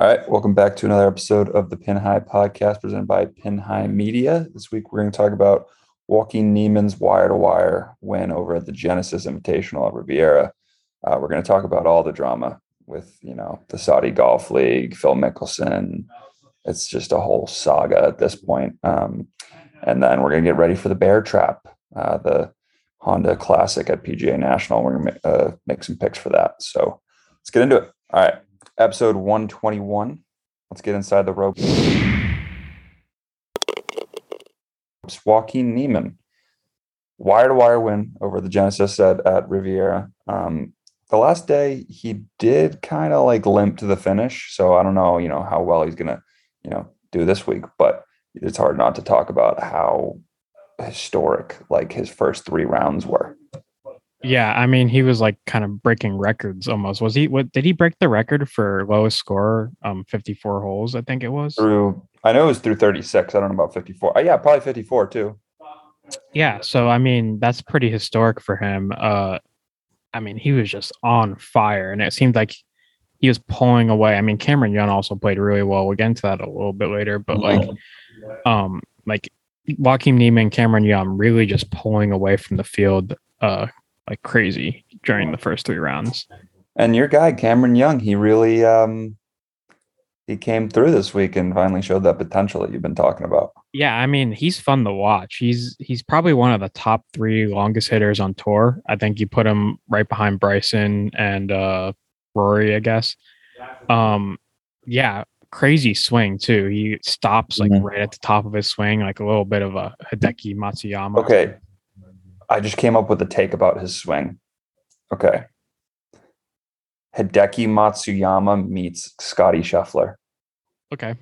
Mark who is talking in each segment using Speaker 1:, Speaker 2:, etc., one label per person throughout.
Speaker 1: All right, welcome back to another episode of the Pin High podcast presented by Pin High Media. This week we're going to talk about Joaquin Niemann's wire to wire win over at the Genesis Invitational at Riviera. Uh, we're going to talk about all the drama with you know the Saudi Golf League, Phil Mickelson. It's just a whole saga at this point. Um, and then we're going to get ready for the Bear Trap, uh, the Honda Classic at PGA National. We're going to uh, make some picks for that. So let's get into it. All right episode 121. Let's get inside the rope. Joaquin Niemann, wire to wire win over the Genesis at, at Riviera. Um, the last day he did kind of like limp to the finish. So I don't know, you know, how well he's gonna, you know, do this week, but it's hard not to talk about how historic like his first three rounds were.
Speaker 2: Yeah, I mean, he was like kind of breaking records almost. Was he? What did he break the record for lowest score? Um, fifty-four holes, I think it was.
Speaker 1: Through, I know it was through thirty-six. I don't know about fifty-four. Uh, yeah, probably fifty-four too.
Speaker 2: Yeah, so I mean, that's pretty historic for him. Uh, I mean, he was just on fire, and it seemed like he was pulling away. I mean, Cameron Young also played really well. We'll get into that a little bit later, but like, um, like Joaquin Niemann, Cameron Young, really just pulling away from the field. Uh, like crazy during the first three rounds.
Speaker 1: And your guy Cameron Young, he really um he came through this week and finally showed that potential that you've been talking about.
Speaker 2: Yeah, I mean, he's fun to watch. He's he's probably one of the top 3 longest hitters on tour. I think you put him right behind Bryson and uh Rory, I guess. Um yeah, crazy swing too. He stops like mm-hmm. right at the top of his swing, like a little bit of a Hideki Matsuyama.
Speaker 1: Okay. I just came up with a take about his swing. Okay. Hideki Matsuyama meets Scotty Scheffler.
Speaker 2: Okay.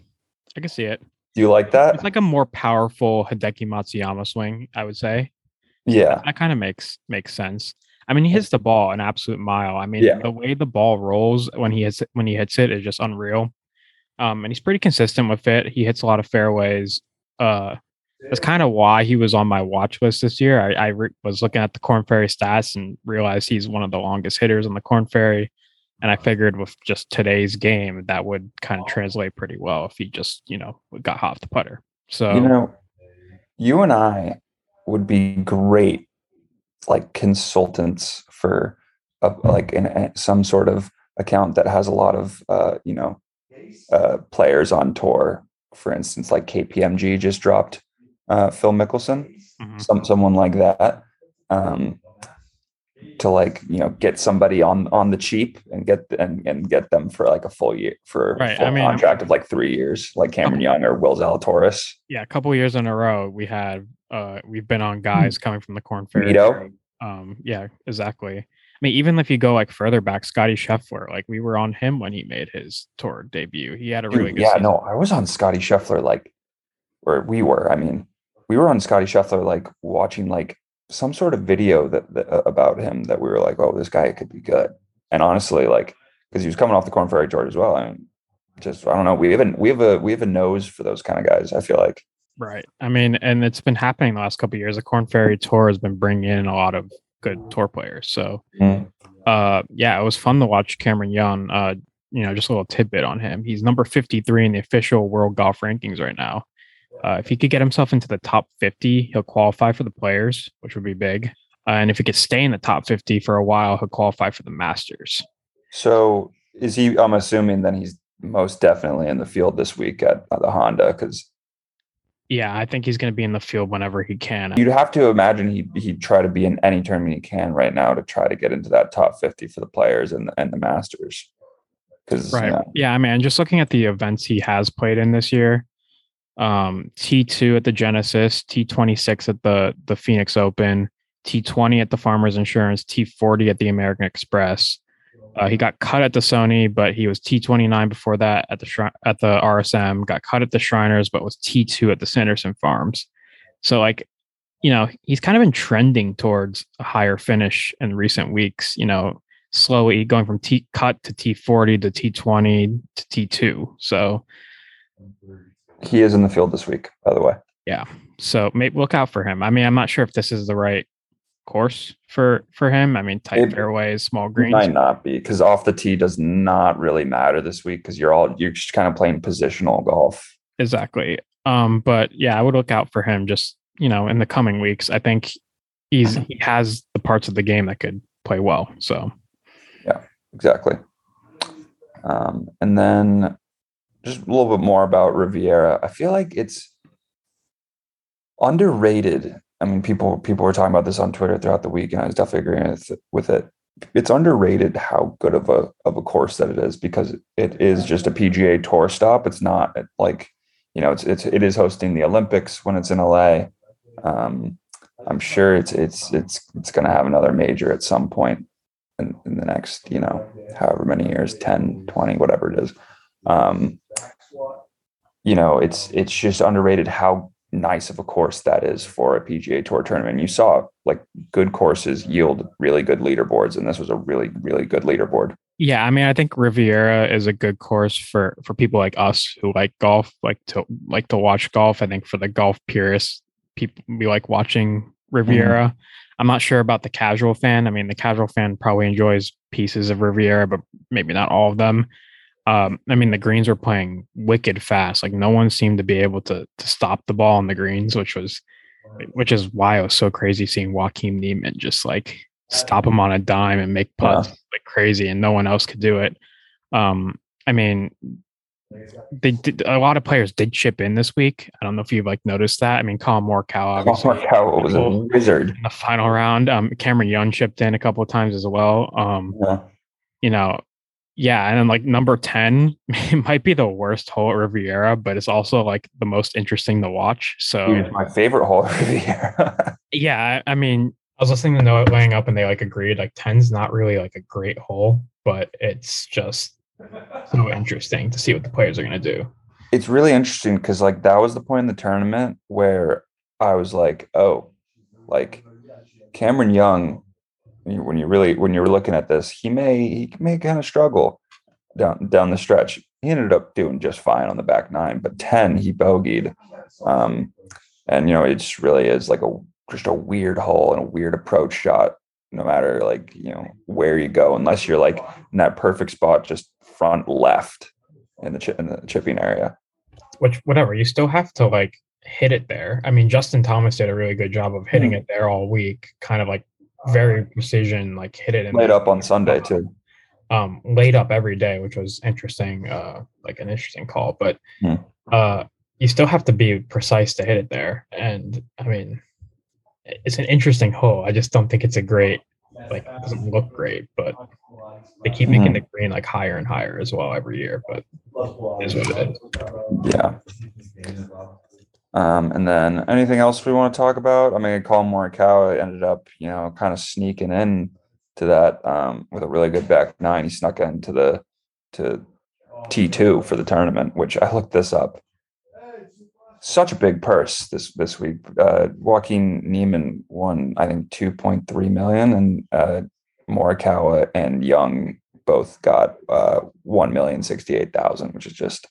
Speaker 2: I can see it.
Speaker 1: Do you like that?
Speaker 2: It's like a more powerful Hideki Matsuyama swing, I would say.
Speaker 1: Yeah.
Speaker 2: That kind of makes makes sense. I mean, he hits the ball an absolute mile. I mean, yeah. the way the ball rolls when he hits when he hits it is just unreal. Um, and he's pretty consistent with it. He hits a lot of fairways. Uh, that's kind of why he was on my watch list this year. I, I re- was looking at the Corn Ferry stats and realized he's one of the longest hitters on the Corn Ferry. And I figured with just today's game, that would kind of translate pretty well if he just, you know, got off the putter. So,
Speaker 1: you know, you and I would be great like consultants for a, like in some sort of account that has a lot of, uh, you know, uh, players on tour. For instance, like KPMG just dropped uh, Phil Mickelson, mm-hmm. some someone like that, um, to like you know get somebody on on the cheap and get and, and get them for like a full year for right. full I mean, contract of like three years, like Cameron Young or Will Zalatoris.
Speaker 2: Yeah, a couple years in a row, we had uh we've been on guys coming from the Corn Ferry. Um, yeah, exactly. I mean, even if you go like further back, Scotty Scheffler, like we were on him when he made his tour debut. He had a really
Speaker 1: Dude, yeah. Season. No, I was on Scotty Scheffler like where we were. I mean, we were on Scotty Scheffler like watching like some sort of video that, that about him that we were like, oh, this guy could be good. And honestly, like because he was coming off the Corn Ferry Tour as well. I mean, just I don't know. We have a we have a we have a nose for those kind of guys. I feel like.
Speaker 2: Right. I mean, and it's been happening the last couple years. The Corn Ferry Tour has been bringing in a lot of good tour players. So, mm. uh, yeah, it was fun to watch Cameron Young. Uh, you know, just a little tidbit on him. He's number 53 in the official world golf rankings right now. Uh, if he could get himself into the top 50, he'll qualify for the players, which would be big. Uh, and if he could stay in the top 50 for a while, he'll qualify for the Masters.
Speaker 1: So is he? I'm assuming then he's most definitely in the field this week at, the Honda because.
Speaker 2: Yeah, I think he's going to be in the field whenever he can.
Speaker 1: You'd have to imagine he he'd try to be in any tournament he can right now to try to get into that top 50 for the players and the, and the Masters.
Speaker 2: Because right, yeah, I mean, just looking at the events he has played in this year, um, T2 at the Genesis, T26 at the the Phoenix Open, T20 at the Farmers Insurance, T40 at the American Express. Uh, he got cut at the Sony, but he was T29 before that at the at the RSM. Got cut at the Shriners, but was T2 at the Sanderson Farms. So like, you know, he's kind of been trending towards a higher finish in recent weeks. You know, slowly going from T cut to T40 to T20 to T2. So
Speaker 1: he is in the field this week, by the way.
Speaker 2: Yeah. So maybe look out for him. I mean, I'm not sure if this is the right course for for him. I mean, tight it, fairways, small greens.
Speaker 1: Might not be because off the tee does not really matter this week because you're all you're just kind of playing positional golf.
Speaker 2: Exactly. Um, but yeah, I would look out for him just you know in the coming weeks. I think he's he has the parts of the game that could play well. So
Speaker 1: yeah, exactly. Um, and then just a little bit more about Riviera. I feel like it's underrated. I mean, people people were talking about this on Twitter throughout the week, and I was definitely agreeing with, with it. It's underrated how good of a of a course that it is because it is just a PGA Tour stop. It's not like you know, it's it's it is hosting the Olympics when it's in LA. Um, I'm sure it's it's it's it's going to have another major at some point in, in, the next, you know, however many years, 10, 20, whatever it is. Um, you know, it's it's just underrated how nice of a course that is for a PGA Tour tournament. You saw like good courses yield really good leaderboards, and this was a really really good leaderboard.
Speaker 2: Yeah, I mean, I think Riviera is a good course for for people like us who like golf, like to like to watch golf. I think for the golf purists, people we like watching Riviera. Mm-hmm. I'm not sure about the casual fan. I mean, the casual fan probably enjoys pieces of Riviera, but maybe not all of them. Um, I mean, the greens were playing wicked fast. Like no one seemed to be able to to stop the ball on the greens, which was, which is why it was so crazy seeing Joaquin Niemann just like stop him on a dime and make putts yeah. like crazy, and no one else could do it. Um, I mean, they did a lot of players did chip in this week. I don't know if you've like noticed that. I mean, Collin Morikawa,
Speaker 1: Collin Morikawa was a wizard
Speaker 2: in the final round. Um, Cameron Young chipped in a couple of times as well. Um, yeah. you know, yeah, and then like number ten it might be the worst hole at Riviera, but it's also like the most interesting to watch. So
Speaker 1: Dude, my favorite hole at Riviera.
Speaker 2: yeah, I mean, I was listening to Know It laying up, and they like agreed like 10's not really like a great hole, but it's just so interesting to see what the players are going to do.
Speaker 1: It's really interesting because like that was the point in the tournament where I was like, oh, like Cameron Young, when you really when you're looking at this, he may he may kind of struggle down down the stretch. He ended up doing just fine on the back nine, but ten he bogeyed, um, and you know it just really is like a just a weird hole and a weird approach shot no matter like you know where you go unless you're like in that perfect spot just front left in the chip in the chipping area.
Speaker 2: Which whatever, you still have to like hit it there. I mean, Justin Thomas did a really good job of hitting mm. it there all week, kind of like very precision, like hit it
Speaker 1: and laid up on Sunday too.
Speaker 2: Um, laid up every day, which was interesting, uh, like an interesting call. But mm. uh, you still have to be precise to hit it there. And I mean, it's an interesting hole. I just don't think it's a great like it doesn't look great, but they keep making mm-hmm. the green like higher and higher as well every year. But is what it
Speaker 1: is. Yeah. Um, and then anything else we want to talk about? I mean, Collin Morikawa ended up, you know, kind of sneaking in to that um, with a really good back nine. He snuck into the to T two for the tournament, which I looked this up such a big purse this this week. Uh, Joaquin Niemann won, I think, two point three million, and uh, Morikawa and Young both got uh, one million sixty eight thousand, which is just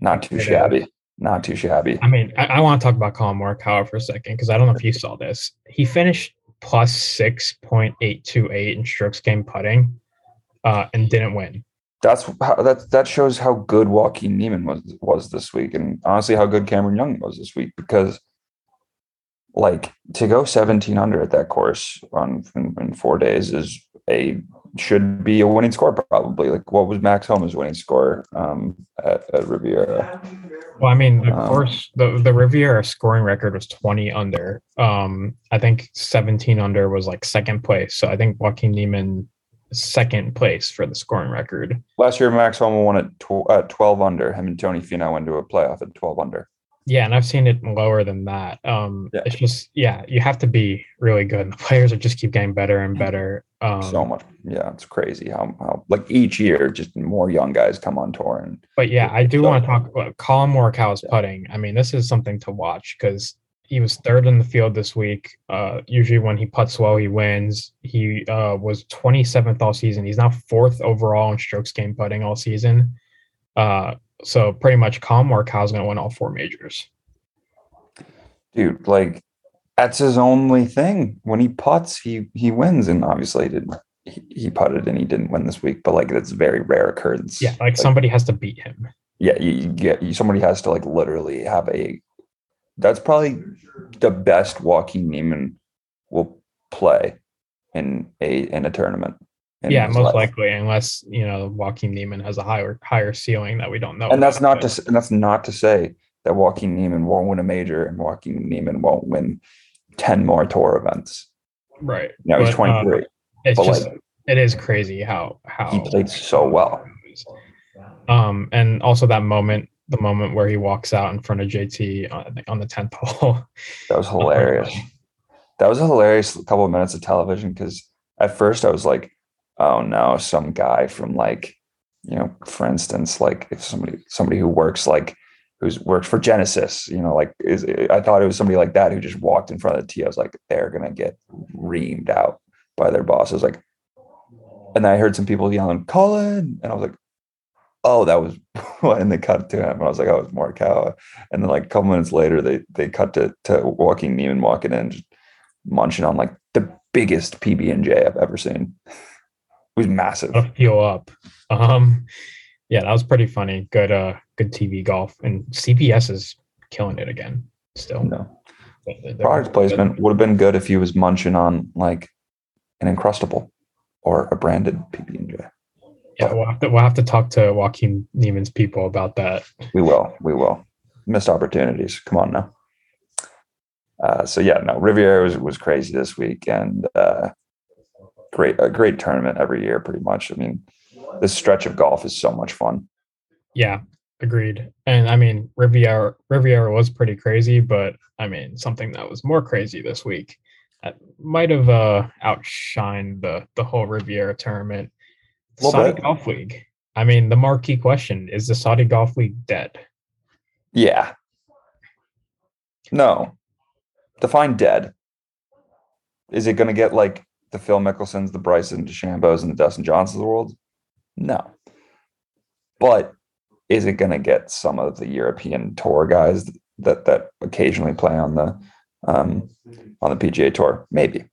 Speaker 1: not too shabby. Not too shabby.
Speaker 2: I mean, I, I want to talk about Collin Morikawa for a second because I don't know if you saw this. He finished plus six point eight two eight in strokes gained putting, uh, and didn't win
Speaker 1: that's how, that that shows how good Joaquin Niemann was was this week, and honestly, how good Cameron Young was this week. Because, like, to go seventeen under at that course on in, in, four days is a should be a winning score probably. Like, what was Max Homa's winning score um, at, at Riviera?
Speaker 2: Well, I mean, of um, course, the the Riviera scoring record was twenty under. Um, I think seventeen under was like second place. So I think Joaquin Niemann second place for the scoring record.
Speaker 1: Last year, Max Homa won at, tw- at 12 under. Him and Tony Finau went to a playoff at 12 under.
Speaker 2: Yeah, and I've seen it lower than that. Um, yeah. It's just, yeah, you have to be really good. And the players are just keep getting better and better. Um,
Speaker 1: so much. Yeah, it's crazy how, how, like each year, just more young guys come on tour. And
Speaker 2: But yeah, I do so, want to talk about Collin Morikawa's yeah. putting. I mean, this is something to watch because he was third in the field this week. Uh, usually, when he puts well, he wins. He uh, was 27th all season. He's now fourth overall in strokes gained putting all season. Uh, so pretty much, Collin Morikawa's going to win all four majors.
Speaker 1: Dude, like that's his only thing. When he puts, he he wins, and obviously he didn't. He, he putted and he didn't win this week, but like it's very rare occurrence.
Speaker 2: Yeah, like, like somebody has to beat him.
Speaker 1: Yeah, you, you get you, somebody has to like literally have a. That's probably the best Joaquin Niemann will play in a in a tournament.
Speaker 2: In yeah, most life. likely, unless you know Joaquin Niemann has a higher higher ceiling that we don't know.
Speaker 1: And that's not to and that's not to say that Joaquin Niemann won't win a major and Joaquin Niemann won't win 10 more tour events.
Speaker 2: Right.
Speaker 1: Now he's 23. Uh,
Speaker 2: it's but just, like, it is crazy how, how
Speaker 1: he played so well.
Speaker 2: Um, and also that moment, the moment where he walks out in front of JT on, on the 10th hole.
Speaker 1: That was hilarious. that was a hilarious couple of minutes of television because at first I was like, oh no, some guy from like, you know, for instance, like if somebody somebody who works like who's worked for Genesis, you know, like is I thought it was somebody like that who just walked in front of the tee. I was like, they're gonna get reamed out by their boss. I was like, and then I heard some people yelling, Collin, and I was like, oh, that was and they cut to him. And I was like, oh, it's Morikawa. And then like a couple minutes later, they they cut to to Joaquin Niemann walking in, just munching on like the biggest PB and J I've ever seen. It was massive.
Speaker 2: I'll up. Um yeah, that was pretty funny. Good, uh, good TV golf, and CBS is killing it again. Still,
Speaker 1: no product placement would have been good if he was munching on like an Uncrustable or a branded PB and J.
Speaker 2: Yeah, we'll have, to, we'll have to talk to Joaquin Niemann's people about that.
Speaker 1: We will. We will. Missed opportunities. Come on now. Uh, so yeah, no, Riviera was was crazy this week, and uh, great a great tournament every year, pretty much. I mean, this stretch of golf is so much fun.
Speaker 2: Yeah, agreed. And I mean, Riviera Riviera was pretty crazy, but I mean, something that was more crazy this week that might have uh, outshined the the whole Riviera tournament. Saudi bit. Golf League. I mean, the marquee question is the Saudi Golf League dead?
Speaker 1: Yeah. No. Define dead. Is it going to get like the Phil Mickelsons, the Bryson DeChambeaus, and the Dustin Johnsons of the world? No. But is it going to get some of the European tour guys that that occasionally play on the um, on the PGA Tour? Maybe,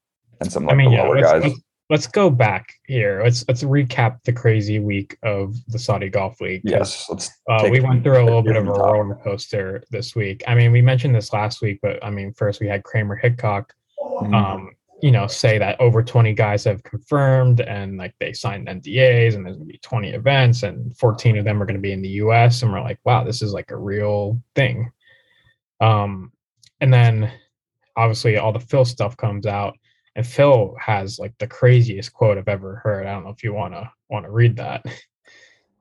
Speaker 1: and some like I mean, the yeah, lower guys.
Speaker 2: Let's, let's, go back here. Let's let's recap the crazy week of the Saudi Golf League.
Speaker 1: Yes, let's.
Speaker 2: Uh, we went through a little bit of a roller coaster this week. I mean, we mentioned this last week, but I mean, first we had Kramer Hickok. Mm-hmm. Um, you know, say that over 20 guys have confirmed and like they signed NDAs and there's gonna be 20 events and 14 of them are gonna be in the US. And we're like, wow, this is like a real thing. Um, and then obviously all the Phil stuff comes out and Phil has like the craziest quote I've ever heard. I don't know if you wanna wanna read that.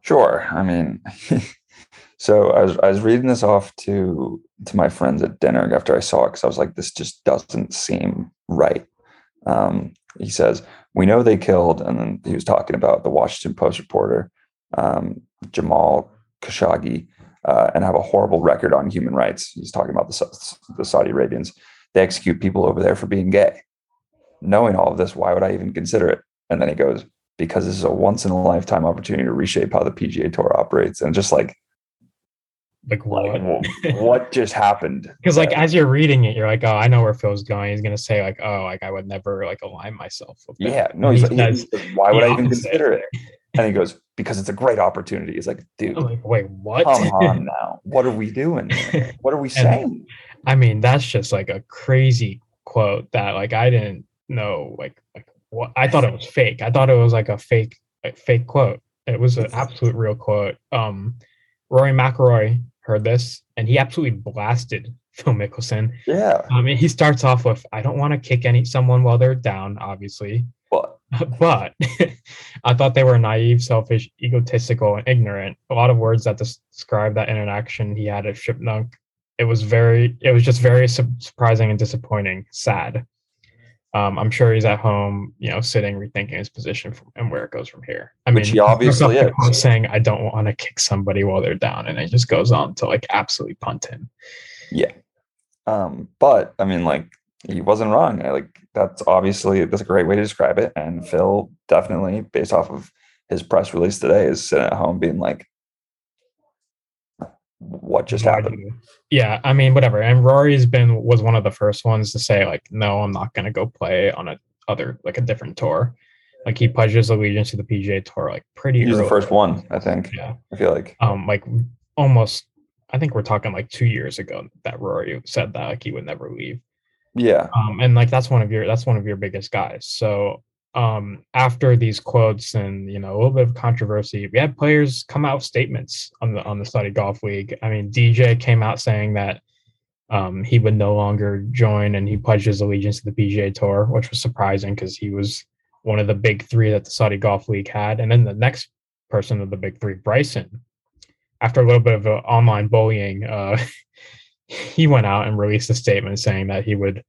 Speaker 1: Sure. I mean so I was I was reading this off to to my friends at dinner after I saw it because I was like, this just doesn't seem right. Um, he says, We know they killed, and then he was talking about the Washington Post reporter, um, Jamal Khashoggi, uh, and have a horrible record on human rights. He's talking about the, the Saudi Arabians. They execute people over there for being gay. Knowing all of this, why would I even consider it? And then he goes, Because this is a once in a lifetime opportunity to reshape how the PGA Tour operates. And just like,
Speaker 2: like what?
Speaker 1: Like, what just happened?
Speaker 2: Because like as you're reading it, you're like, oh, I know where Phil's going. He's gonna say like, oh, like I would never like align myself with
Speaker 1: that. Yeah, no, he's he like, why would I even consider it? And he goes, because it's a great opportunity. He's like, dude,
Speaker 2: like, wait, what?
Speaker 1: Come on now. What are we doing? What are we saying?
Speaker 2: I mean, that's just like a crazy quote that like I didn't know like like what I thought it was fake. I thought it was like a fake like, fake quote. It was an absolute real quote. Um Rory McIlroy heard this and he absolutely blasted Phil Mickelson.
Speaker 1: Yeah.
Speaker 2: I mean, he starts off with, I don't want to kick any someone while they're down, obviously.
Speaker 1: But
Speaker 2: but I thought they were naive, selfish, egotistical, and ignorant. A lot of words that describe that interaction he had at Shipnuck. It was very, it was just very su- surprising and disappointing, sad. Um, I'm sure he's at home, you know, sitting, rethinking his position from, and where it goes from here. I
Speaker 1: Which mean, he obviously is
Speaker 2: saying, "I don't want to kick somebody while they're down," and it just goes on to like absolutely punt him.
Speaker 1: Yeah, um, but I mean, like he wasn't wrong. I, like that's obviously that's a great way to describe it. And Phil definitely, based off of his press release today, is sitting at home being like, what just happened.
Speaker 2: Yeah, I mean, whatever. And Rory's been was one of the first ones to say like, no, I'm not gonna go play on a other like a different tour. Like he pledges allegiance to the PGA Tour like pretty.
Speaker 1: He's the first one, I think.
Speaker 2: Yeah,
Speaker 1: I feel like.
Speaker 2: Um, like almost. I think we're talking like two years ago that Rory said that like he would never leave.
Speaker 1: Yeah.
Speaker 2: Um, and like that's one of your that's one of your biggest guys. So um, after these quotes and you know a little bit of controversy, we had players come out with statements on the on the Saudi Golf League. I mean, DJ came out saying that um, he would no longer join, and he pledged his allegiance to the PGA Tour, which was surprising because he was one of the big three that the Saudi Golf League had. And then the next person of the big three, Bryson, after a little bit of online bullying, uh, he went out and released a statement saying that he would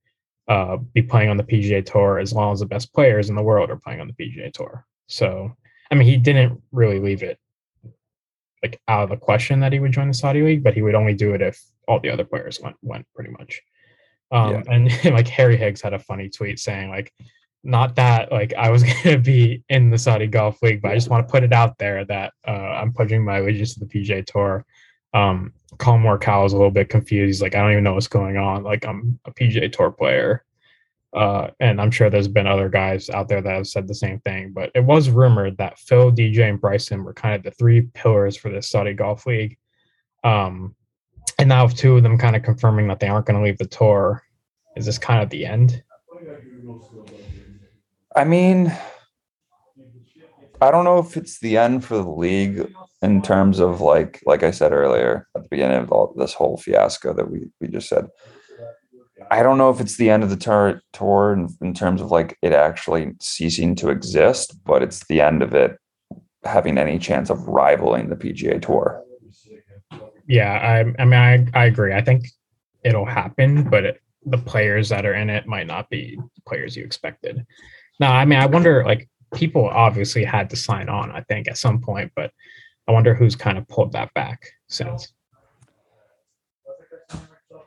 Speaker 2: uh, be playing on the PGA Tour as long as the best players in the world are playing on the PGA Tour. So, I mean, he didn't really leave it like out of the question that he would join the Saudi League, but he would only do it if all the other players went went pretty much. Um, yeah. And like Harry Higgs had a funny tweet saying like, not that like I was going to be in the Saudi Golf League, but I just want to put it out there that uh, I'm pledging my allegiance to the PGA Tour. Um, Morikawa is a little bit confused. He's like, I don't even know what's going on. Like, I'm a PGA Tour player. Uh, and I'm sure there's been other guys out there that have said the same thing. But it was rumored that Phil, DJ, and Bryson were kind of the three pillars for this Saudi Golf League. Um, and now, two of them kind of confirming that they aren't going to leave the tour, is this kind of the end?
Speaker 1: I mean, I don't know if it's the end for the league in terms of like like I said earlier at the beginning of all this whole fiasco that we we just said. I don't know if it's the end of the tour, tour in, in terms of like it actually ceasing to exist, but it's the end of it having any chance of rivaling the PGA Tour.
Speaker 2: Yeah, I, I mean, I, I agree. I think it'll happen, but it, the players that are in it might not be players you expected. Now, I mean, I wonder, like, people obviously had to sign on, I think, at some point, but I wonder who's kind of pulled that back since.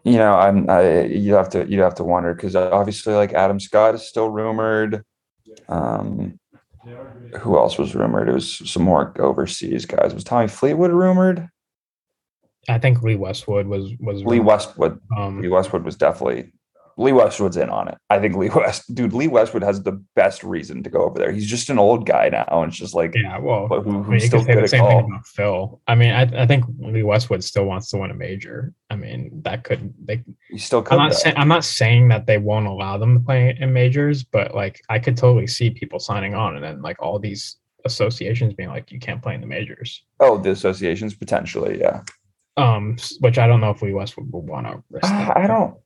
Speaker 1: You know, I'm. I, you have to. You have to wonder because obviously, like Adam Scott is still rumored. Um, who else was rumored? It was some more overseas guys. Was Tommy Fleetwood rumored?
Speaker 2: I think Lee Westwood was was
Speaker 1: Lee Westwood. Um, Lee Westwood was definitely Lee Westwood's in on it. I think Lee West, dude, Lee Westwood has the best reason to go over there. He's just an old guy now, and it's just like,
Speaker 2: yeah, well, who, who's I mean, still good the same thing about Phil. I mean, I, I think Lee Westwood still wants to win a major. I mean, that could they.
Speaker 1: You still could.
Speaker 2: I'm not saying I'm not saying that they won't allow them to play in majors, but like I could totally see people signing on, and then like all these associations being like, you can't play in the majors.
Speaker 1: Oh, the associations potentially, yeah.
Speaker 2: Um, which I don't know if Lee Westwood would want to
Speaker 1: risk. I don't.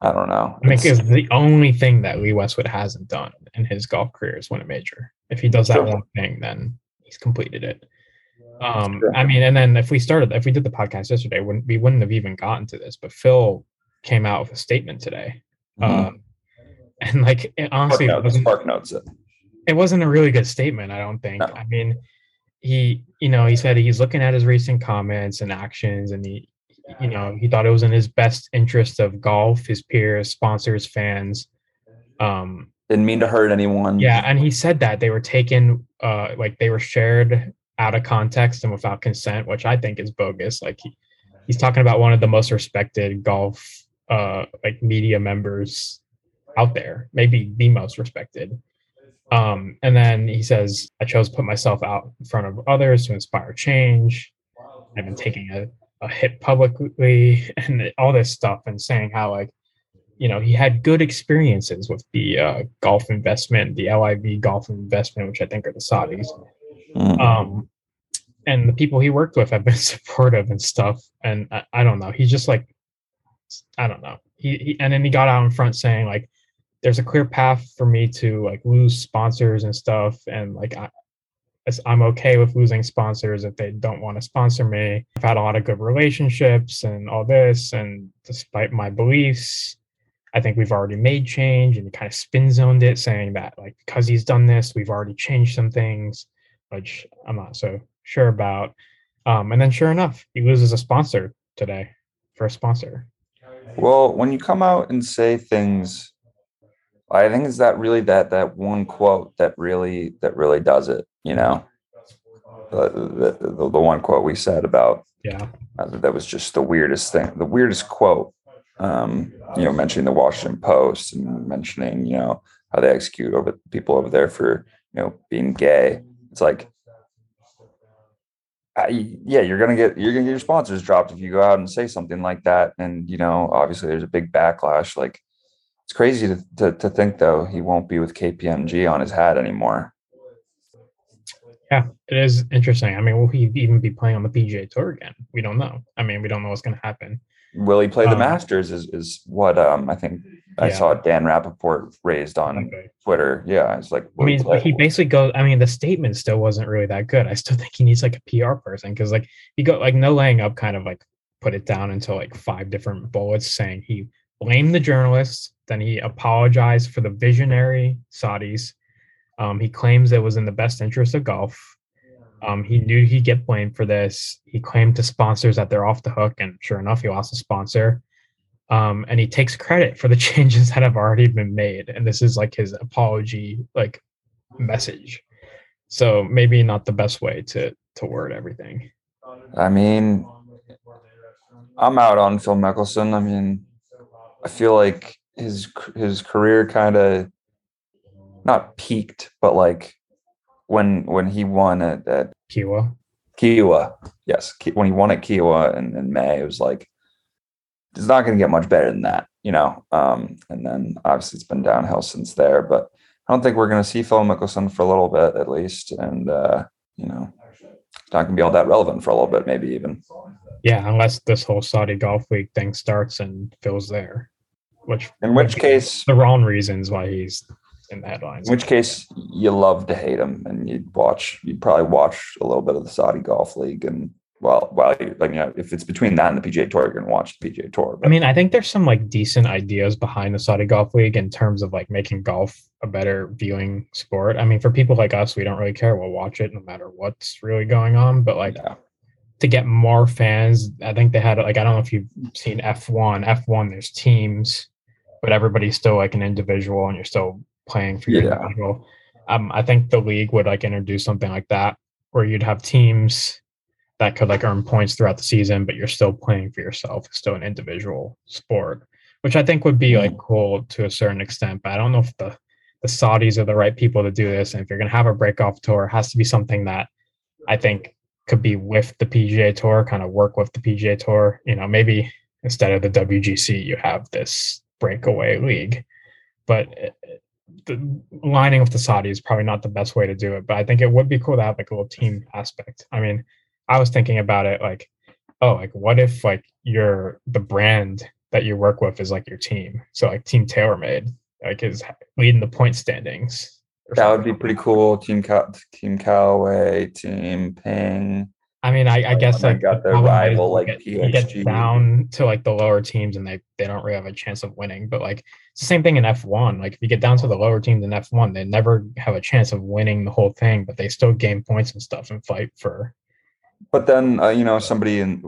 Speaker 1: I don't know.
Speaker 2: I think it's the only thing that Lee Westwood hasn't done in his golf career is win a major. If he does that sure. one thing, then he's completed it. Um, sure. I mean, and then if we started, if we did the podcast yesterday, wouldn't we wouldn't have even gotten to this. But Phil came out with a statement today, mm-hmm. um, and like it, honestly,
Speaker 1: Park notes, Park notes it.
Speaker 2: It wasn't a really good statement. I don't think. No. I mean, he, you know, he said he's looking at his recent comments and actions, and he you know, he thought it was in his best interest of golf, his peers, sponsors, fans. Um,
Speaker 1: Didn't mean to hurt anyone.
Speaker 2: Yeah, and he said that they were taken, uh, like they were shared out of context and without consent, which I think is bogus. Like he, he's talking about one of the most respected golf, uh, like media members out there, maybe the most respected. Um, and then he says, I chose to put myself out in front of others to inspire change. I've been taking a a hit publicly and all this stuff and saying how like you know he had good experiences with the uh, golf investment the liv golf investment which i think are the saudis. Mm. um and the people he worked with have been supportive and stuff. And i, I don't know. He's just like i don't know. He, he and then he got out in front saying like there's a clear path for me to like lose sponsors and stuff. And like I, I'm okay with losing sponsors if they don't want to sponsor me. I've had a lot of good relationships and all this. And despite my beliefs, I think we've already made change and kind of spin zoned it, saying that like because he's done this, we've already changed some things, which I'm not so sure about. Um, and then sure enough, he loses a sponsor today for a sponsor.
Speaker 1: Well, when you come out and say things I think it's that really that that one quote that really that really does it, you know. the, the, the one quote we said about
Speaker 2: yeah
Speaker 1: uh, that was just the weirdest thing, the weirdest quote. Um, you know, mentioning the Washington Post and mentioning you know how they execute over people over there for you know being gay. It's like I, yeah, you're gonna get you're gonna get your sponsors dropped if you go out and say something like that. And you know, obviously, there's a big backlash. Like, it's crazy to to, to think though he won't be with KPMG on his hat anymore.
Speaker 2: Yeah, it is interesting. I mean, will he even be playing on the PGA Tour again? We don't know. I mean, we don't know what's going to happen.
Speaker 1: Will he play the um, Masters? Is is what um I think I saw Dan Rapaport raised on okay. Twitter. Yeah, it's like
Speaker 2: I mean, he basically goes. I mean, the statement still wasn't really that good. I still think he needs like a PR person because like he got like no laying up, kind of like put it down into like five different bullets, saying he blamed the journalists, then he apologized for the visionary Saudis. Um, he claims it was in the best interest of golf. Um, he knew he'd get blamed for this. He claimed to sponsors that they're off the hook, and sure enough, he lost a sponsor. Um, and he takes credit for the changes that have already been made. And this is like his apology, like message. So maybe not the best way to to word everything.
Speaker 1: I mean, I'm out on Phil Mickelson. I mean, I feel like his his career kind of not peaked, but like when when he won at, at
Speaker 2: Kiawah.
Speaker 1: Kiawah, yes, when he won at Kiawah in, in May, it was like it's not going to get much better than that, you know. Um, and then obviously it's been downhill since there, but I don't think we're going to see Phil Mickelson for a little bit at least, and uh, you know, not going to be all that relevant for a little bit, maybe even.
Speaker 2: Yeah, unless this whole Saudi Golf Week thing starts and Phil's there, which
Speaker 1: in which case
Speaker 2: the wrong reasons why he's in the headlines.
Speaker 1: In which case, you love to hate him, and you'd watch. You'd probably watch a little bit of the Saudi Golf League, and well, well, like you uh, know, if it's between that and the PGA Tour, you're gonna watch the PGA Tour.
Speaker 2: But. I mean, I think there's some like decent ideas behind the Saudi Golf League in terms of like making golf a better viewing sport. I mean, for people like us, we don't really care. We'll watch it no matter what's really going on. But like yeah. to get more fans, I think they had like I don't know if you've seen F1. F1, there's teams, but everybody's still like an individual, and you're still playing for your yeah. individual. Um, I think the league would like introduce something like that where you'd have teams that could like earn points throughout the season, but you're still playing for yourself. It's still an individual sport, which I think would be like mm. cool to a certain extent. But I don't know if the the Saudis are the right people to do this. And if you're gonna have a break off tour, it has to be something that I think could be with the PGA tour, kind of work with the PGA tour. You know, maybe instead of the WGC, you have this breakaway league. But the lining with the Saudi is probably not the best way to do it. But I think it would be cool to have like a little team aspect. I mean, I was thinking about it like, oh, like what if like your the brand that you work with is like your team? So like Team TaylorMade like is leading the point standings.
Speaker 1: That would be pretty cool. Team Cal- Team Callaway, Team Ping.
Speaker 2: I mean, I, I guess
Speaker 1: like got their rival like
Speaker 2: get, you get down to like the lower teams and they they don't really have a chance of winning. But like it's the same thing in F one. Like if you get down to the lower teams in F one, they never have a chance of winning the whole thing, but they still gain points and stuff and fight for
Speaker 1: but then uh, you know somebody in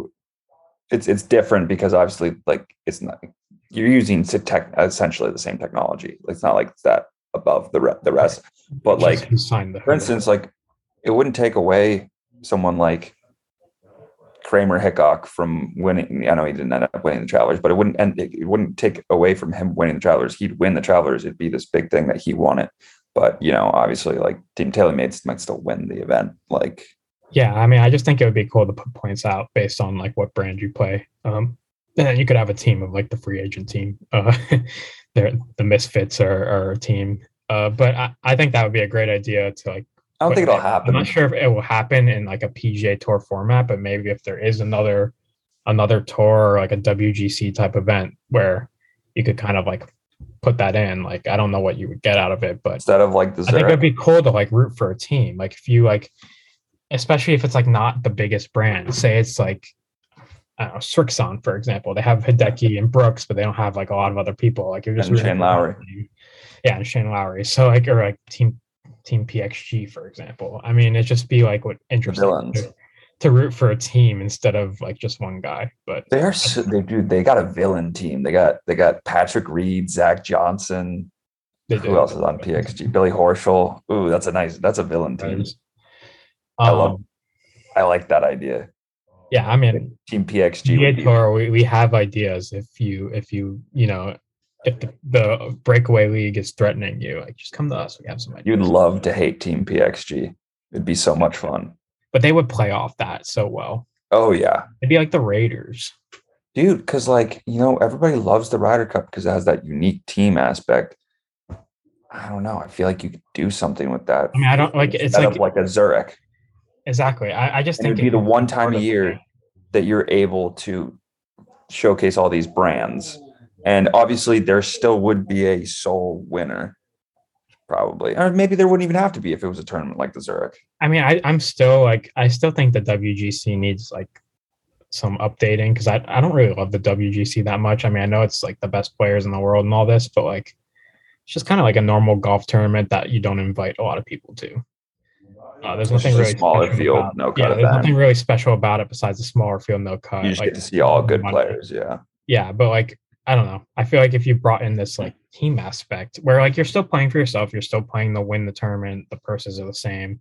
Speaker 1: it's it's different because obviously like it's not you're using tech essentially the same technology. It's not like that above the re- the rest, but like for instance, like it wouldn't take away someone like Kramer Hickok from winning. I know he didn't end up winning the Travelers, but it wouldn't end. It wouldn't take away from him winning the Travelers. He'd win the Travelers. It'd be this big thing that he won it. But you know, obviously, like Team TaylorMade might still win the event. Like
Speaker 2: yeah, I mean, I just think it would be cool to put points out based on like what brand you play. Um, and then you could have a team of like the free agent team. Uh, the Misfits are, are a team. Uh, but I, I think that would be a great idea to like.
Speaker 1: I don't think it'll happen.
Speaker 2: I'm not sure if it will happen in like a PGA Tour format, but maybe if there is another another tour or like a WGC type event where you could kind of like put that in. Like I don't know what you would get out of it, but
Speaker 1: instead of like
Speaker 2: the I think it'd be cool to like root for a team. Like if you like especially if it's like not the biggest brand. Say it's like I don't know, Srixon, for example. They have Hideki and Brooks, but they don't have like a lot of other people. Like you're just
Speaker 1: and Shane Lowry.
Speaker 2: Yeah, and Shane Lowry. So like or like team team PXG, for example. I mean, it just be like what interesting to, to, root for a team instead of like just one guy. But
Speaker 1: they are so, they do they got a villain team. They got they got Patrick Reed, Zach Johnson. Who do. else is on PXG? Billy Horschel. Ooh, that's a nice that's a villain team.
Speaker 2: Um,
Speaker 1: I like that idea.
Speaker 2: Yeah, I mean,
Speaker 1: Team PXG.
Speaker 2: Tour, we, we have ideas. If you if you you know if the, the breakaway league is threatening you, like just come to us. We have some ideas.
Speaker 1: You'd love to hate Team PXG. It'd be so much fun.
Speaker 2: But they would play off that so well.
Speaker 1: Oh yeah,
Speaker 2: it'd be like the Raiders,
Speaker 1: dude. Because like you know, everybody loves the Ryder Cup because it has that unique team aspect. I don't know. I feel like you could do something with that.
Speaker 2: I mean, I don't like it's like
Speaker 1: like a Zurich.
Speaker 2: Exactly. I, I just
Speaker 1: and
Speaker 2: think
Speaker 1: it'd be the one time a year that you're able to showcase all these brands. And obviously, there still would be a sole winner, probably, or maybe there wouldn't even have to be if it was a tournament like the Zurich.
Speaker 2: I mean, I, I'm still like, I still think the WGC needs like some updating because I, I don't really love the WGC that much. I mean, I know it's like the best players in the world and all this, but like, it's just kind of like a normal golf tournament that you don't invite a lot of people to. Uh, there's nothing really
Speaker 1: smaller field, about, no cut.
Speaker 2: Yeah, there's nothing really special about it besides the smaller field, no cut.
Speaker 1: You just like, get to see all good players, yeah.
Speaker 2: Yeah, but like I don't know. I feel like if you brought in this like team aspect where like you're still playing for yourself, you're still playing to win the tournament, the purses are the same.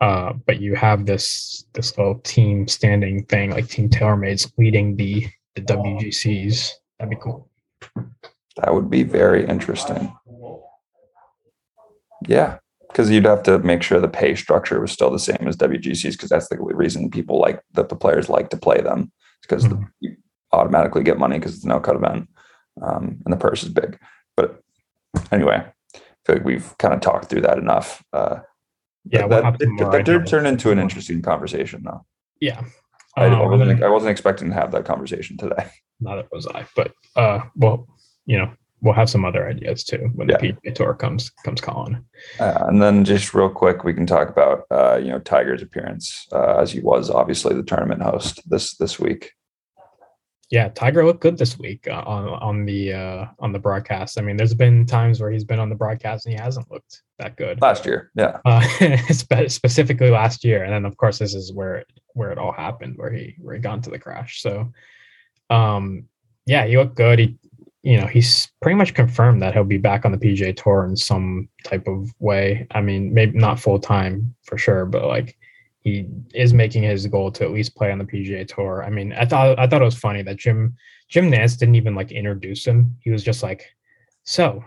Speaker 2: Uh, but you have this this little team standing thing, like Team TaylorMade's leading the the WGCs. That'd be cool.
Speaker 1: That would be very interesting. Yeah, because you'd have to make sure the pay structure was still the same as WGCs because that's the reason people like that the players like to play them because mm-hmm. the, automatically get money because it's no cut event um, and the purse is big. But anyway, I feel like we've kind of talked through that enough. Uh,
Speaker 2: yeah,
Speaker 1: that, that, that, that did turn into an interesting conversation though.
Speaker 2: Yeah.
Speaker 1: I, um, I, wasn't, I wasn't expecting to have that conversation today.
Speaker 2: Neither was I, but uh, well, you know, we'll have some other ideas too when yeah. the PGA Tour comes comes calling.
Speaker 1: Uh, and then just real quick, we can talk about uh, you know Tiger's appearance uh, as he was obviously the tournament host this this week.
Speaker 2: Yeah, Tiger looked good this week uh, on on the uh, on the broadcast. I mean, there's been times where he's been on the broadcast and he hasn't looked that good.
Speaker 1: Last year, yeah,
Speaker 2: uh, specifically last year, and then of course this is where where it all happened, where he where he got into the crash. So, um, yeah, he looked good. He you know, he's pretty much confirmed that he'll be back on the PGA Tour in some type of way. I mean, maybe not full time for sure, but like he is making his goal to at least play on the PGA Tour. I mean, I thought I thought it was funny that Jim Jim Nantz didn't even like introduce him. He was just like, "So,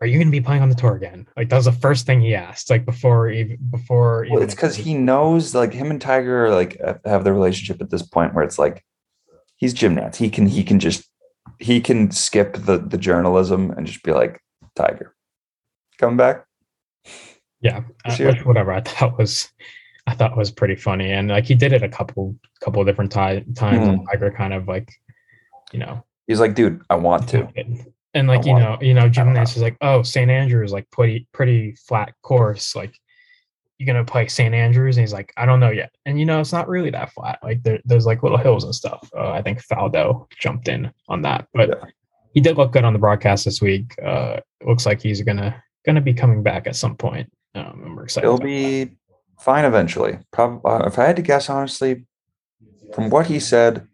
Speaker 2: are you going to be playing on the tour again?" Like that was the first thing he asked, like before even before.
Speaker 1: Well, it's because he knows, like him and Tiger, like have the relationship at this point where it's like he's Jim Nantz. He can he can just he can skip the the journalism and just be like Tiger, come back.
Speaker 2: Yeah, uh, whatever. I thought was I thought was pretty funny, and like he did it a couple couple different times. Mm. And Tiger kind of like, you know,
Speaker 1: he's like, dude, I want to.
Speaker 2: And like you know, you know, Jim Nantz is like, oh, St. Andrews like pretty pretty flat course, like you're gonna play St. Andrews? And he's like, I don't know yet. And you know, it's not really that flat. Like there, there's like little hills and stuff. Uh, I think Faldo jumped in on that, but yeah. he did look good on the broadcast this week. Uh, looks like he's gonna gonna be coming back at some point. Um, and we're excited.
Speaker 1: He'll be that. Fine eventually. Probably, uh, if I had to guess, honestly, from what he said,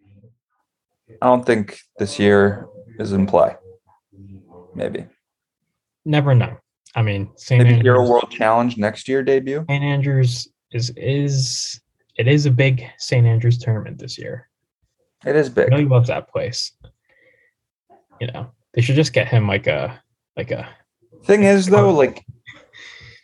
Speaker 1: I don't think this year is in play. Maybe.
Speaker 2: Never know. I mean,
Speaker 1: St. Maybe Andrews, Hero World Challenge next year debut.
Speaker 2: St. Andrews is is it is a big St. Andrews tournament this year.
Speaker 1: It is big.
Speaker 2: I really loves that place. You know, they should just get him like a like a.
Speaker 1: Thing is though, like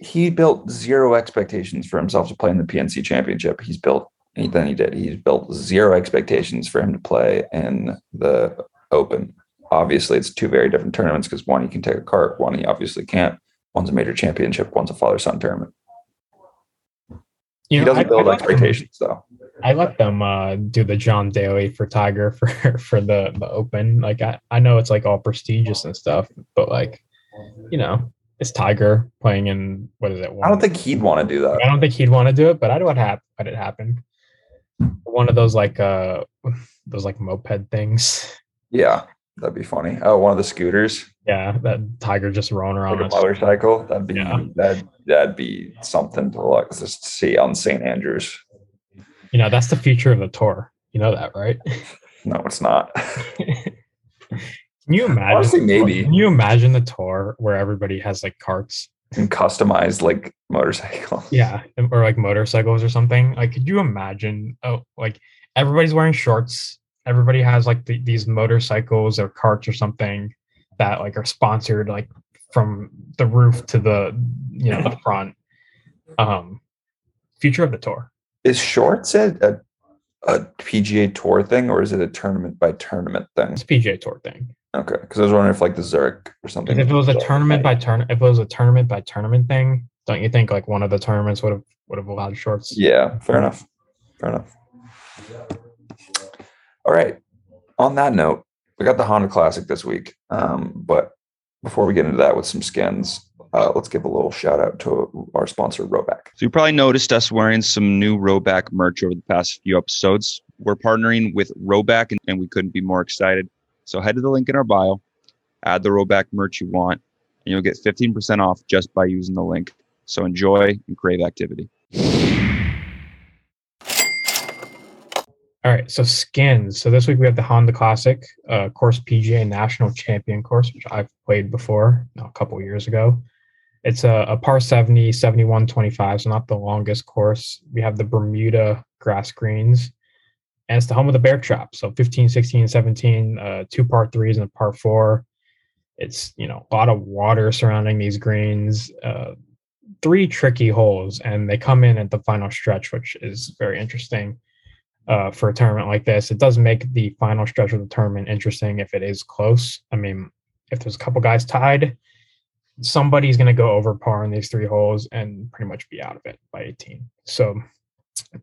Speaker 1: he built zero expectations for himself to play in the PNC Championship. He's built then he did. He's built zero expectations for him to play in the Open. Obviously, it's two very different tournaments because one he can take a cart, one he obviously can't. One's a major championship, one's a father son tournament. You he know, doesn't I, build I expectations though.
Speaker 2: I let them uh, do the John Daly for Tiger for for the the Open. Like I, I know it's like all prestigious and stuff, but like you know, it's Tiger playing in what is it?
Speaker 1: I don't think he'd want to do that.
Speaker 2: I don't think he'd want to do it, but I do what hap- let it happen. One of those like uh those like moped things.
Speaker 1: Yeah. That'd be funny. Oh, one of the scooters.
Speaker 2: Yeah, that tiger just rolling around
Speaker 1: like a motorcycle. That'd be yeah. that that'd be something to look just see on St. Andrews.
Speaker 2: You know, that's the future of the tour. You know that, right?
Speaker 1: No, it's not.
Speaker 2: can you imagine?
Speaker 1: Honestly, maybe.
Speaker 2: Can you imagine the tour where everybody has like carts
Speaker 1: and customized like motorcycles?
Speaker 2: Yeah, or like motorcycles or something. Like, could you imagine? Oh, like everybody's wearing shorts. Everybody has like the, these motorcycles or carts or something that like are sponsored like from the roof to the you know the front. Um, future of the tour.
Speaker 1: Is shorts a, a, a PGA Tour thing or is it a tournament by tournament thing?
Speaker 2: It's PGA Tour thing.
Speaker 1: Okay, because I was wondering if like the Zurich or something.
Speaker 2: If it was a tournament by turn, if it was a tournament by tournament thing, don't you think like one of the tournaments would have would have allowed shorts?
Speaker 1: Yeah, fair enough. Fair enough. All right. On that note, we got the Honda Classic this week. Um, but before we get into that with some skins, uh, let's give a little shout out to our sponsor, Rhoback.
Speaker 3: So you probably noticed us wearing some new Rhoback merch over the past few episodes. We're partnering with Rhoback, and, and we couldn't be more excited. So head to the link in our bio, add the Rhoback merch you want, and you'll get 15% off just by using the link. So enjoy and crave activity.
Speaker 2: All right, so skins. So this week we have the Honda Classic uh, course PGA National Champion course, which I've played before a couple years ago. It's a, a par 70, 71, 25, so not the longest course. We have the Bermuda grass greens, and it's the home of the bear trap. So 15, 16, 17, uh, two par threes and a part four. It's, you know, a lot of water surrounding these greens, uh, three tricky holes, and they come in at the final stretch, which is very interesting uh, for a tournament like this. It does make the final stretch of the tournament interesting if it is close. I mean, if there's a couple guys tied, somebody's going to go over par in these three holes and pretty much be out of it by 18. So,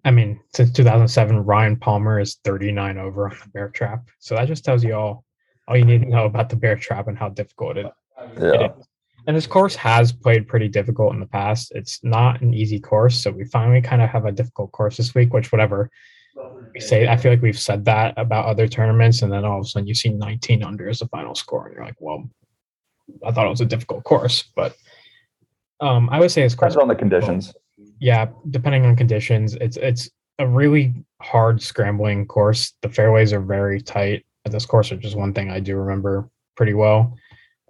Speaker 2: I mean, since 2007, Ryan Palmer is 39 over on the bear trap. So that just tells you all all you need to know about the bear trap and how difficult it,
Speaker 1: Yeah.
Speaker 2: it is. And this course has played pretty difficult in the past. It's not an easy course, so we finally kind of have a difficult course this week. Which, whatever we say, I feel like we've said that about other tournaments, and then all of a sudden you see 19 under as the final score, and you're like, well, I thought it was a difficult course, but um, I would say it's course
Speaker 1: Depends on the conditions.
Speaker 2: Yeah, depending on conditions, it's it's a really hard scrambling course. The fairways are very tight at this course, which is one thing I do remember pretty well.